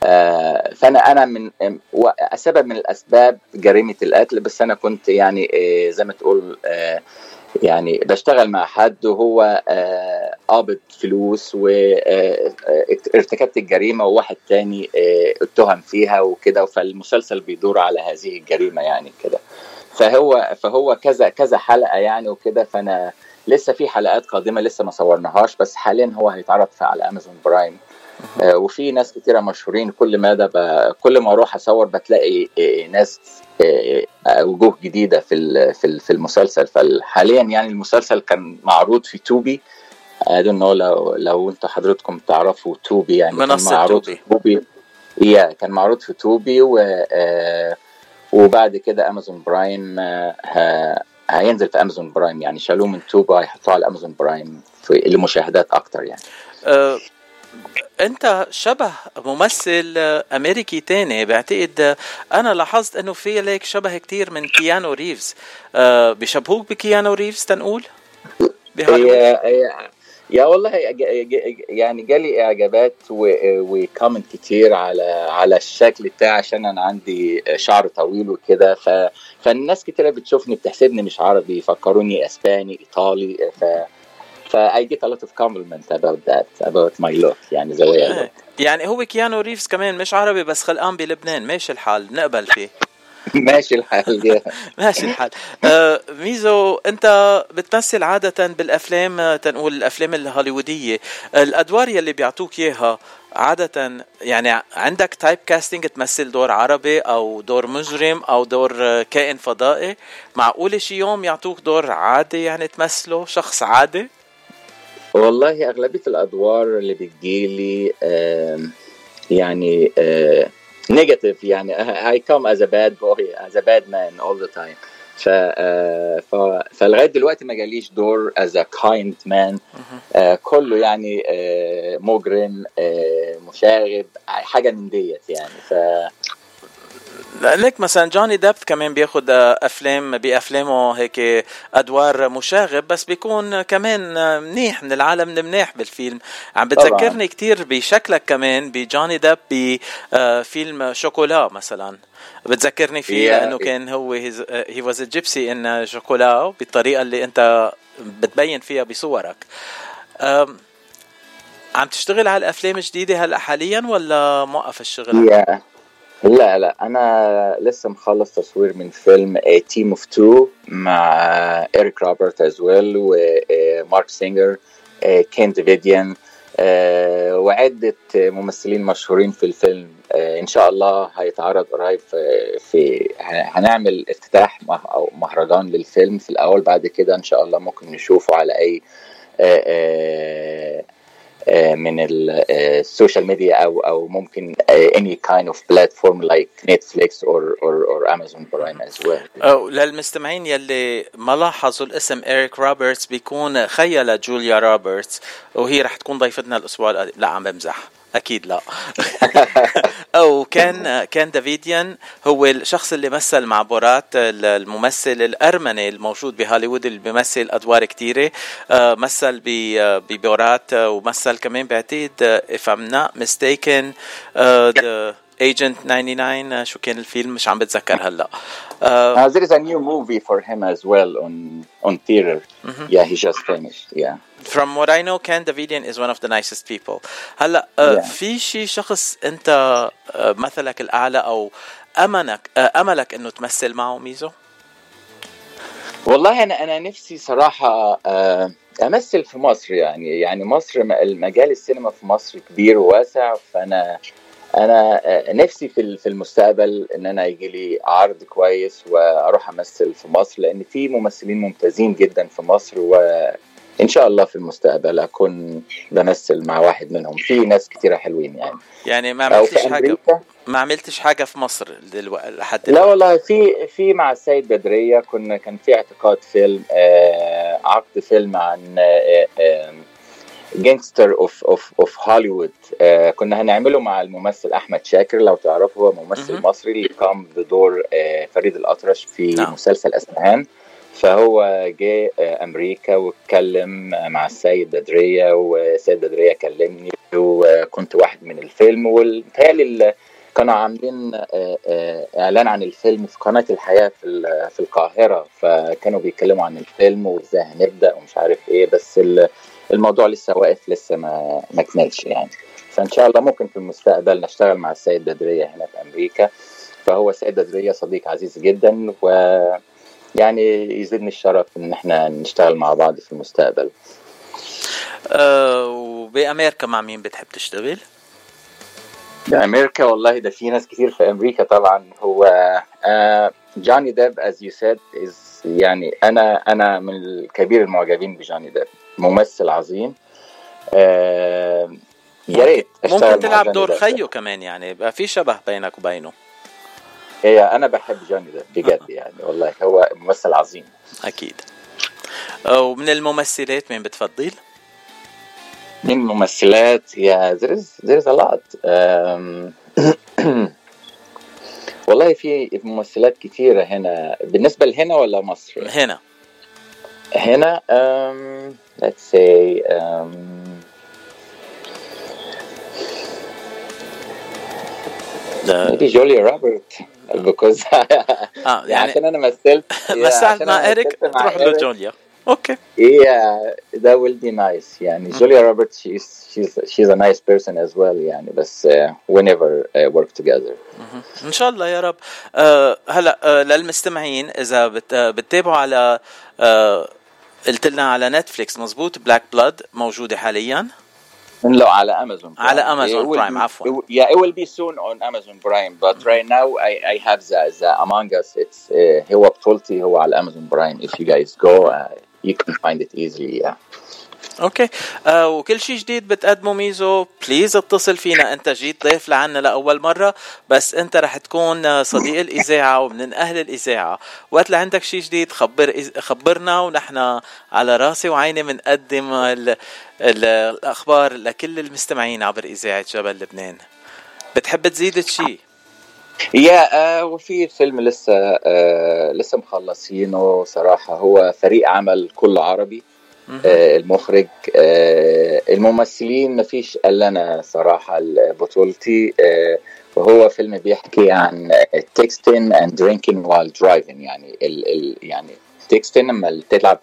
آه، فأنا أنا من سبب من الأسباب جريمة القتل بس أنا كنت يعني آه، زي ما تقول آه، يعني بشتغل مع حد وهو آه، قابض فلوس وارتكبت الجريمة وواحد تاني آه، اتهم فيها وكده فالمسلسل بيدور على هذه الجريمة يعني كده. فهو فهو كذا كذا حلقة يعني وكده فأنا لسه في حلقات قادمة لسه ما صورناهاش بس حاليا هو هيتعرض على أمازون برايم. آه، وفي ناس كتيرة مشهورين كل ما ده. كل ما أروح أصور بتلاقي آه، ناس آه، آه، وجوه جديدة في في ال- في المسلسل فحاليا يعني المسلسل كان معروض في Tubi you know لو لو أنتوا حضرتكم تعرفوا Tubi يعني كان منصة معروض Tubi. Tubi yeah كان معروض في Tubi و آه، وبعد كده امازون برايم آه، هينزل في امازون برايم يعني شالوه من Tubi هيحطوه على امازون برايم في لمشاهدات أكتر يعني آه، أنت شبه ممثل أمريكي تاني. بعتقد أنا لاحظت إنه في لك شبه كتير من كيانو ريفز. آه، بيشبهوك بكيانو ريفز تنقول؟ yeah yeah- yeah والله يعني جالي إعجابات و comment كتير على على الشكل بتاعي عشان أنا عندي شعر طويل وكده. ف فالناس كتير بتشوفني بتحسبني مش عربي يفكروني إسباني إيطالي ف ف I get a lot of compliment about that about my look يعني I look. يعني هو كيانو ريفز كمان مش عربي بس خلقان بلبنان. ماشي الحال نقبل فيه. ماشي الحال. ماشي الحال. آه ميزو أنت بتمثل عادة بالأفلام آه، تنقول الأفلام الهوليوودية. الأدوار يلي بيعطوك إياها عادة يعني عندك type casting تمثل دور عربي أو دور مجرم أو دور آه، كائن فضائي. معقول شي يوم يعطوك دور عادي يعني تمثله شخص عادي؟ والله أغلبية الأدوار اللي بتجيلي يعني نيجاتيف يعني I come as a bad boy as a bad man all the time. ف, آه، ف فلغاية دلوقتي ما جاليش دور as a kind man. آه، كله يعني آه، مجرم آه، مشاغب حاجة من ديت يعني. ف لانك مثلا جوني ديب كمان بياخد آه، أفلام بأفلامه هيك أدوار مشاغب بس بيكون كمان آه، منيح من العالم المنيح بالفيلم عم. بتذكرني كتير بشكلك كمان بجوني ديب بفيلم شوكولا مثلا بتذكرني فيه Yeah. لأنه كان هو he was gypsy in Chocolat بالطريقة اللي أنت بتبين فيها بصورك عم تشتغل على الأفلام الجديدة هلأ حاليا ولا موقف الشغل؟ yeah لا لا أنا لسه مخلص تصوير من فيلم team of two مع اريك روبرت as well ومارك سينجر كين ديفيديان وعدة ممثلين مشهورين في الفيلم. آه، إن شاء الله هيتعرض قريب في, هنعمل افتتاح أو مهرجان للفيلم في الأول بعد كده إن شاء الله ممكن نشوفه على أي آه، آه، من ال social media أو أو ممكن آه، kind of platform like Netflix or or or Amazon Prime as well. أو للمستمعين يلي ما لاحظوا الاسم إريك روبرتس بيكون خيا لجوليا روبرتس وهي رح تكون ضيفتنا الأسبوع القادم لا عم بمزح أكيد لا. أو كان كان دافيديان هو الشخص اللي مثل مع بورات الممثل الأرمني الموجود بهوليوود اللي بيمثل أدوار كثيره آه، مثل ببورات ومثل كمان بعتقد if I'm not mistaken uh, ايجنت 99 شو كان الفيلم؟ مش عم بتذكر هلا. uh, there is a new movie for him as well on on theater. mm-hmm. yeah he just finished yeah. From what I know Ken Davidian is one of the nicest people. هلا uh, yeah. في شي شخص انت uh, مثلك الأعلى أو أمنك uh, أملك إنه تمثل معه ميزو؟ والله أنا أنا نفسي صراحة uh, أمثل في مصر يعني. يعني مصر المجال السينما في مصر كبير وواسع فأنا أنا نفسي في في المستقبل إن أنا يجي لي عرض كويس وأروح أمثل في مصر لأن في ممثلين ممتازين جدا في مصر وإن شاء الله في المستقبل أكون بمثل مع واحد منهم. في ناس كتيرة حلوين يعني. يعني ما عملتش حاجة ما عملتش حاجة في مصر دلوقتي لحد لا والله في في مع السيد بدرية كنا كان في اعتقاد فيلم آه عقد فيلم عن آه آه gangster of of of هوليوود كنا هنعمله مع الممثل أحمد شاكر لو تعرفه هو ممثل مصري اللي قام بدور آه فريد الأطرش في نعم. مسلسل أسمهان. فهو جه آه أمريكا واتكلم مع السيد بدرية والسيد بدرية كلمني وكنت واحد من الفيلم. والمتهيألي كانوا عاملين إعلان عن الفيلم في قناة الحياة في في القاهرة. فكانوا بيتكلموا عن الفيلم وإزاي هنبدأ ومش عارف إيه. بس الموضوع لسه واقف لسه ما ما كملش يعني. فإن شاء الله ممكن في المستقبل نشتغل مع السيد بدرية هنا في أمريكا. فهو السيد بدرية صديق عزيز جدا و يعني يزيدني الشرف إن إحنا نشتغل مع بعض في المستقبل. أه وبأمريكا مع مين بتحب تشتغل؟ بأمريكا والله ده في ناس كتير في أمريكا طبعا. هو جوني ديب as you said يعني أنا أنا من الكبير المعجبين بجوني ديب ممثل عظيم. آه يا ريت ممكن تلعب دور خيو كمان يعني. يبقى في شبه بينك وبينه. هي أنا بحب جوني ديب بجد يعني والله هو ممثل عظيم. أكيد. ومن الممثلات مين بتفضل؟ من الممثلات يا there is there is a lot. والله في ممثلات كثيرة هنا. بالنسبة لهنا ولا مصر؟ هنا. هنا um, let's say um, maybe جولي روبرت بيكوز يعني عشان أنا مثلت مثلت مع اريك تروح لجوليا. Okay. yeah that will be nice يعني جوليا روبرت she is nice person as well يعني بس we never work together إن شاء الله يا رب. آه، هلا آه، للمستمعين إذا بتتابعوا على آه، قلت لنا على نتفليكس مزبوط Black Blood موجودة حاليا؟ لا على امازون برايم. على امازون برايم عفوا. yeah it will be soon on amazon prime but right now i i have the the among us. It's uh, هو بطولتي هو على امازون برايم if you guys go uh, you can find it okay. آه وكل شيء جديد بتقدمه ميزو please اتصل فينا. أنت جيت ضيف لعنا لأول مرة بس أنت رح تكون صديق الإذاعة ومن أهل الإذاعة. وقت عندك شيء جديد خبر خبرنا ونحن على راسي وعيني بنقدم ال... ال... الأخبار لكل المستمعين عبر إذاعة جبل لبنان. بتحب تزيد شيء يا آه وفي فيلم لسه آه لسه مخلصينه صراحة. هو فريق عمل كله عربي. آه المخرج آه الممثلين ما فيش الا أنا صراحة بطولتي آه وهو فيلم بيحكي عن texting and drinking while driving يعني ال ال يعني texting لما تلعب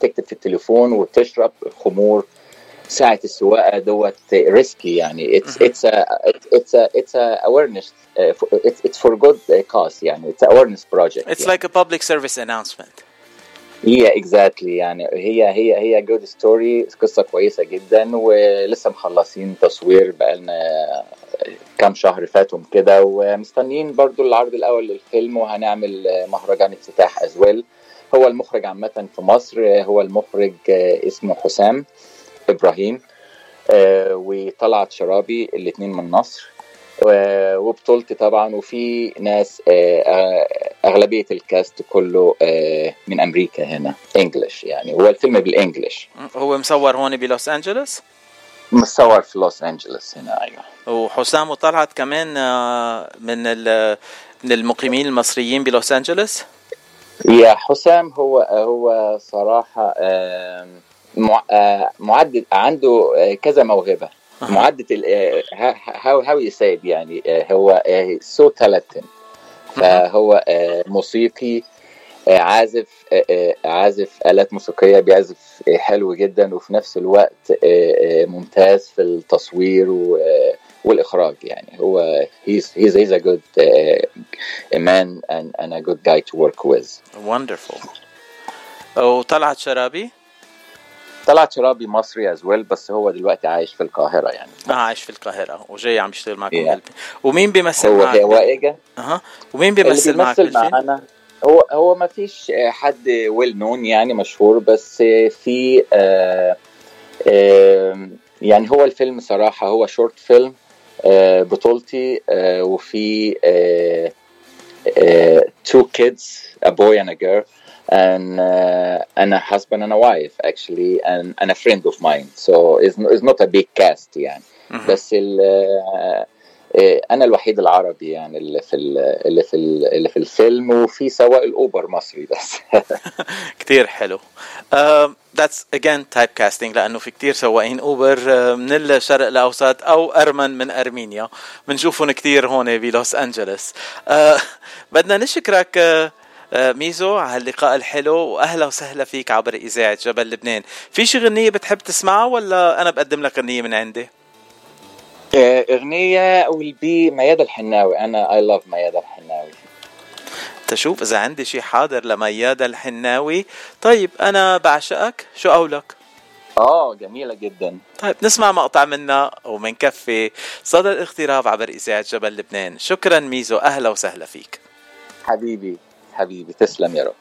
تكتب في التليفون وتشرب خمور ساعة السواقة دوت risky يعني it's it's it's اتس awareness it's, it's for good cause يعني it's awareness project it's يعني. like a public service announcement هي yeah, exactly يعني هي هي هي good story قصة كويسة جدا ولسه مخلصين تصوير بقالنا كام شهر فاتهم كده ومستنيين برضو العرض الأول للفيلم وهنعمل مهرجان افتتاح as well هو المخرج عامة في مصر هو المخرج اسمه حسام إبراهيم آه وطلعت شرابي الاثنين من مصر. وبطولتي طبعا وفي ناس آه أغلبية الكاست كله من أمريكا هنا انجلش يعني. هو الفيلم بالإنجلش. هو مصور هون بلوس أنجلوس؟ مصور في لوس أنجلوس هنا أيوه. وحسام وطلعت كمان آه، من من المقيمين المصريين بلوس أنجلوس؟ يا حسام هو هو آه، معدد عنده آه، كذا موهبة. معدة how how يسايد يعني آه، هو so talented فهو آه، موسيقي آه، عازف آه، آه، عازف آلات موسيقية بيعزف آه، حلو جدا وفي نفس الوقت آه، آه، ممتاز في التصوير آه، والإخراج يعني. هو he's he's he's a good man and and a good guy to work with. Wonderful. وطلعت شرابي؟ طلعت شرابي مصري as well بس هو دلوقتي عايش في القاهرة يعني آه عايش في القاهرة وجاي عم يشتغل معكم Yeah. ومين بيمثل هو معك؟ هو اجى أها ومين بيمثل معك؟ معانا هو هو ما فيش حد well known يعني مشهور بس في آه، آه، يعني هو الفيلم صراحة هو short film آه، بطولتي وفي Uh, two kids, a boy and a girl, and uh, and a husband and a wife actually, and, and a friend of mine. So it's, it's not a big cast, yeah. Mm-hmm. But still uh, أنا الوحيد العربي يعني اللي في ال- اللي في ال- اللي في الفيلم وفي سواق الأوبر مصري بس. كتير حلو. that's again type casting لأنه في كتير سواقين أوبر uh, من الشرق الأوسط أو أرمن من أرمينيا. بنشوفهم كتير هون بلوس انجلوس uh, بدنا نشكرك uh, ميزو على هاللقاء الحلو وأهلا وسهلا فيك عبر إذاعة جبل لبنان. في شي غنية بتحب تسمعها ولا أنا بقدم لك غنية من عندي؟ آه، أغنية will be ميادة الحناوي. أنا اي لاف ميادة الحناوي. تشوف إذا عندي شي حاضر لميادة الحناوي. طيب أنا بعشقك. شو قولك؟ آه جميلة جدا. طيب نسمع مقطع منها ومنكفي صدى الاغتراب عبر إذاعة جبل لبنان. شكرا ميزو أهلا وسهلا فيك. حبيبي حبيبي تسلم يا رب.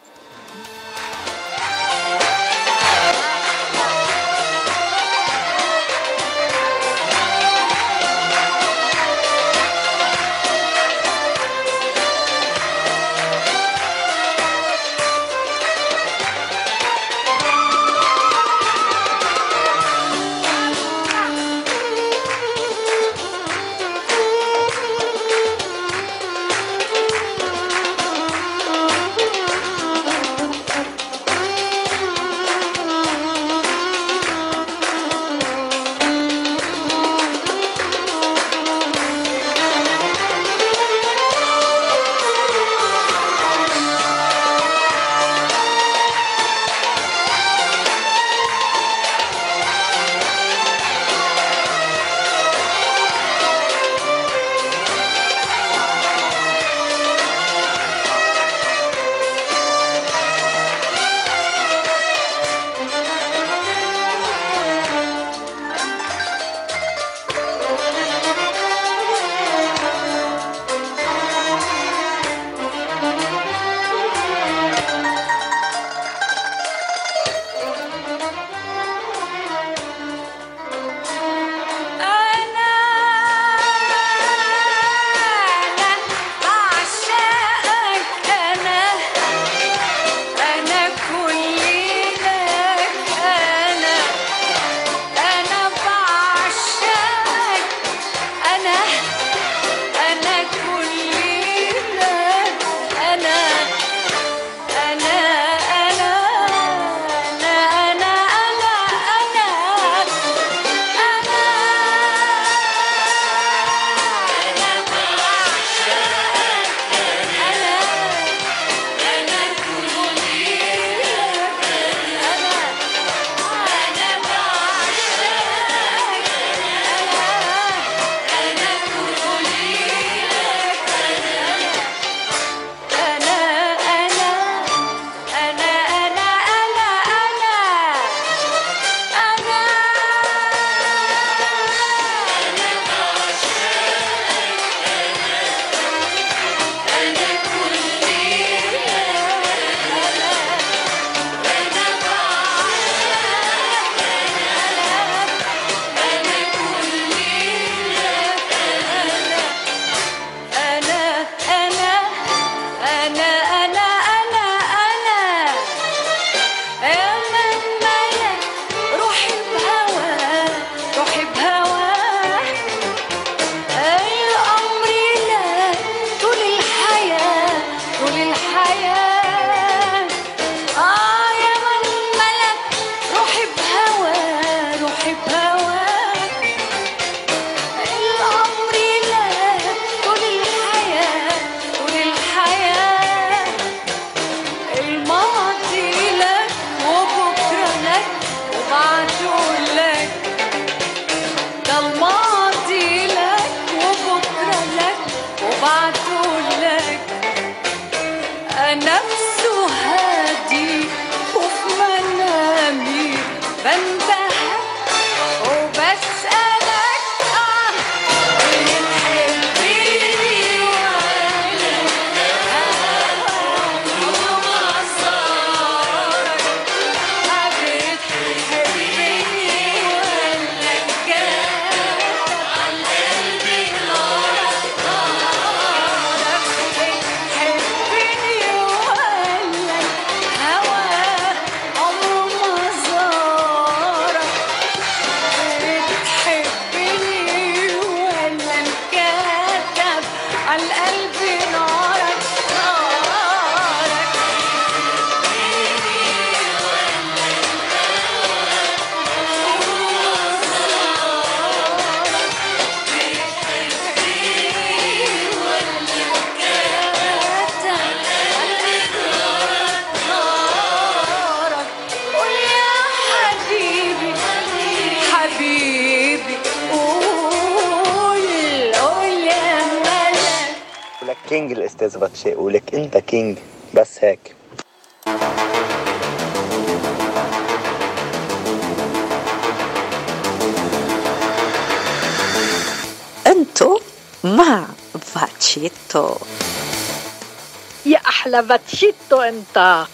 أنت.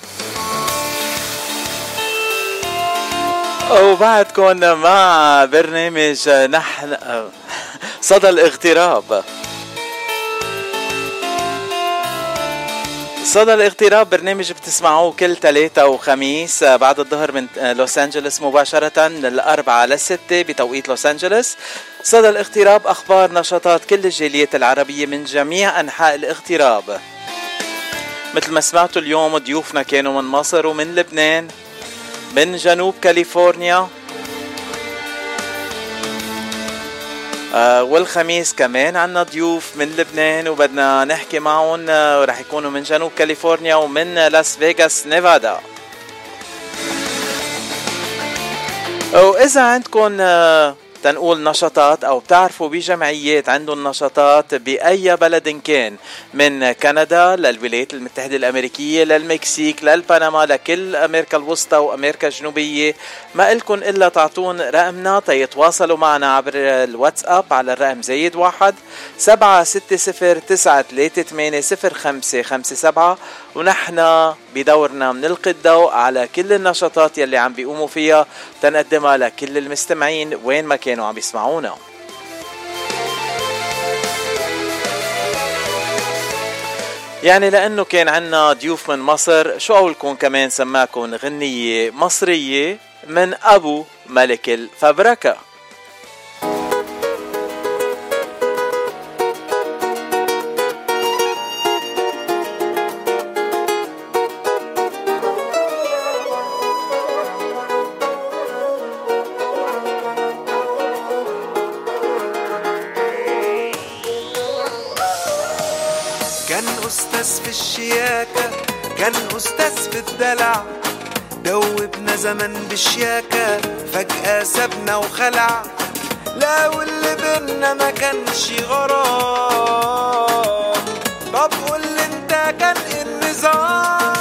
وبعدكم مع برنامج نحن صدى الاغتراب. صدى الاغتراب برنامج بتسمعوه كل ثلاثة وخميس بعد الظهر من لوس أنجلوس مباشرة من الأربعة للستة بتوقيت لوس أنجلوس صدى الاغتراب أخبار نشاطات كل الجاليات العربية من جميع أنحاء الاغتراب. مثل ما سمعتوا اليوم ضيوفنا كانوا من مصر ومن لبنان من جنوب كاليفورنيا. آه والخميس كمان عنا ضيوف من لبنان وبدنا نحكي معهم آه ورح يكونوا من جنوب كاليفورنيا ومن لاس فيغاس نيفادا. وإذا عندكم آه تنقول نشاطات أو بتعرفوا بجمعيات عندهم نشاطات بأي بلد كان من كندا للولايات المتحدة الأمريكية للمكسيك للبنما لكل أمريكا الوسطى وأمريكا الجنوبية. ما إلكن إلا تعطون رقمنا تيتواصلوا معنا عبر الواتساب على الرقم زايد واحد سبعة ستة صفر تسعة ثلاثة ثمانية صفر خمسة خمسة سبعة. ونحن بدورنا بنلقي الضوء على كل النشاطات يلي عم بيقوموا فيها تنقدمها لكل المستمعين وين ما كانوا عم يسمعونا يعني لأنه كان عنا ضيوف من مصر شو قولكم كمان سماكم غنية مصرية من أبو ملك الفبركه بشياكة فجأة سابنا وخلع. لا واللي بينا ما كانش غرام. طب قول انت كان إيه النظام؟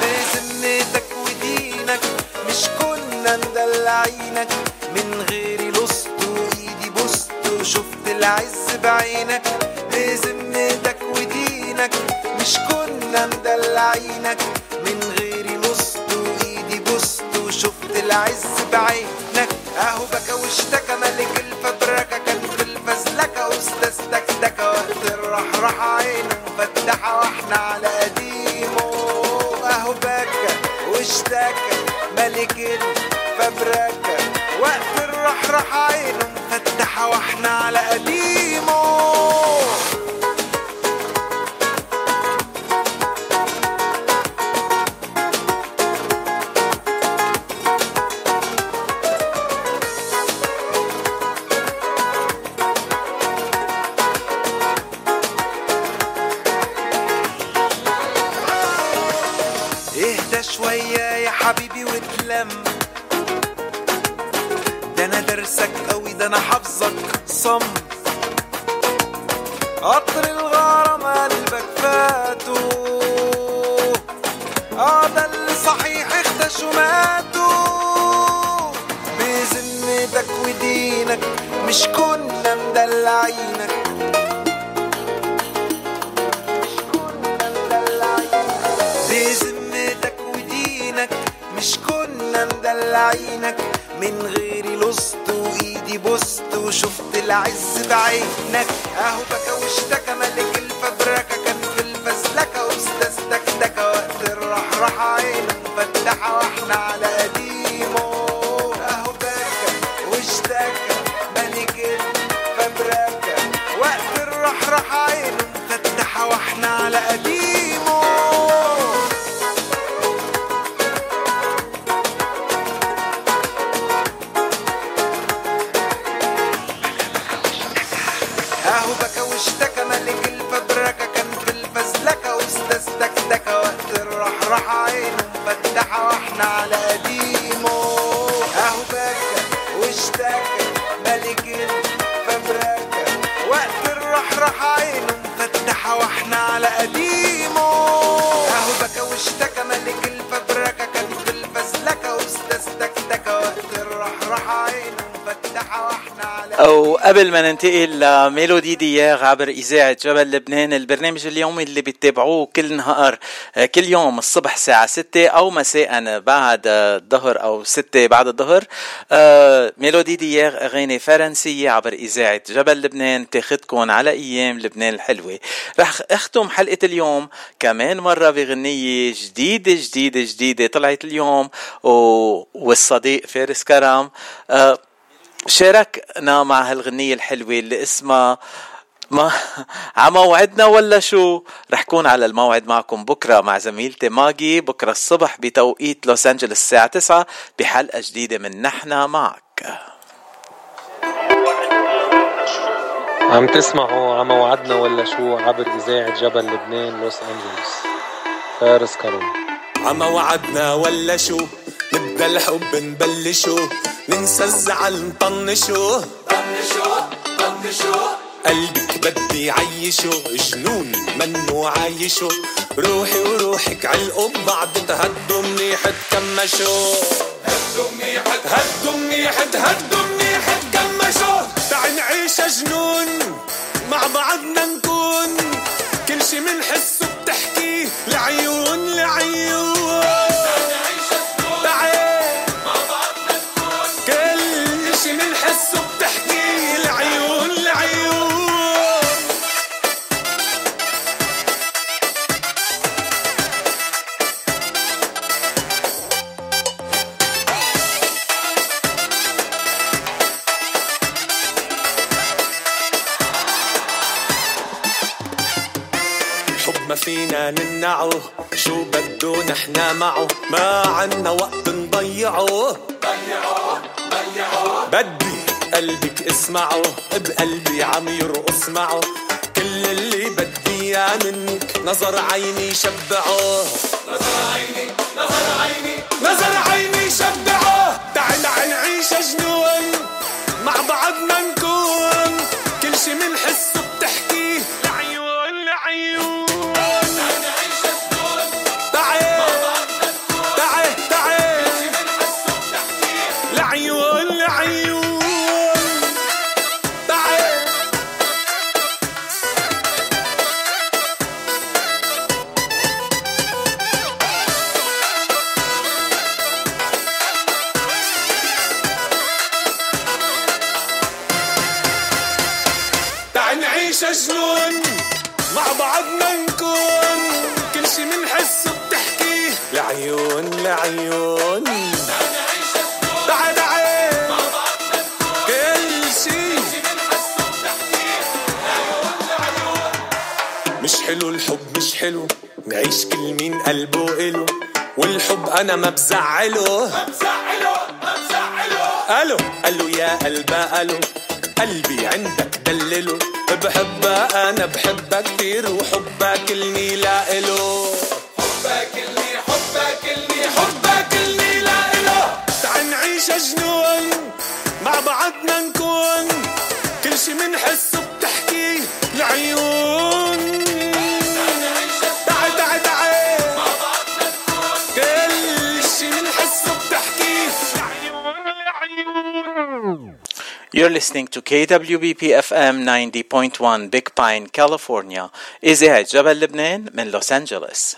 بذمتك ودينك مش كنا مدلعينك من غيري لصت وإيدي بوست وشفت العز بعينك. بذمتك ودينك مش كنا مدلعينك مفتحه وإحنا على قديمه اهو بكى واشتكى ملك الفبركه وقت الرحرح عينه مفتحة وإحنا على قديمه ننتقل لميلودي دياغ عبر إذاعة جبل لبنان البرنامج اليومي اللي بتتابعوه كل نهار كل يوم الصبح الساعة 6 أو مساء بعد الظهر أو 6 بعد الظهر. ميلودي دياغ أغاني فرنسية عبر إذاعة جبل لبنان تاخدكم على أيام لبنان الحلوة. رح أختم حلقة اليوم كمان مرة بغنية جديدة جديدة جديدة طلعت اليوم والصديق فارس كرم. شاركنا مع هالغنية الحلوة اللي اسمها ما على موعدنا ولا شو؟ رح كون على الموعد معكم بكرة مع زميلتي ماجي بكرة الصبح بتوقيت لوس أنجلوس الساعة 9 بحلقة جديدة من نحنا معك. عم تسمعوا على موعدنا ولا شو؟ عبر إذاعة جبل لبنان لوس أنجلوس. فارس كارون عما وعدنا ولا شو؟ نبدا الحب نبلشو ننسى الزعل نطنشو. طنشو طنشو قلبك بدي عيشو جنون منو عايشو؟ روحي وروحك عالقب بعد تهدوا منيح تكمشو. هدوا منيح هدوا منيح هدوا منيح تكمشو. تعي نعيش جنون مع بعضنا نكون. كل شي منحسه بتحكي لعيون لعيون. نمنعه. شو بده نحنا معه؟ ما عنا وقت نضيعه. ضيعه ضيعه بدي قلبك اسمعه. بقلبي عم يرقص معه. كل اللي بدي إياه منك نظر عيني شبعه. نظر عيني نظر عيني نظر عيني شبعه. تعال نعيش جنون مع بعضنا نكون. كل شي منحسه. لعيون لعيون تعا تعا كل شي مش حلو الحب مش حلو. نعيش كل مين قلبه إله والحب أنا ما بزعله. ما بزعله ما بزعله ألو ألو يا قلبا ألو قلبي عندك دلله. بحبها أنا بحبها كتير كلني لا إله حبها كلني حبها نعيش جنون مع بعضنا نكون كل شي منحسه بتحكي العيون تعال تعال تعال كل شي منحسه بتحكي العيون You're listening to KWBP FM 90.1 Big Pine, California. إذاعة جبل لبنان من لوس أنجلوس.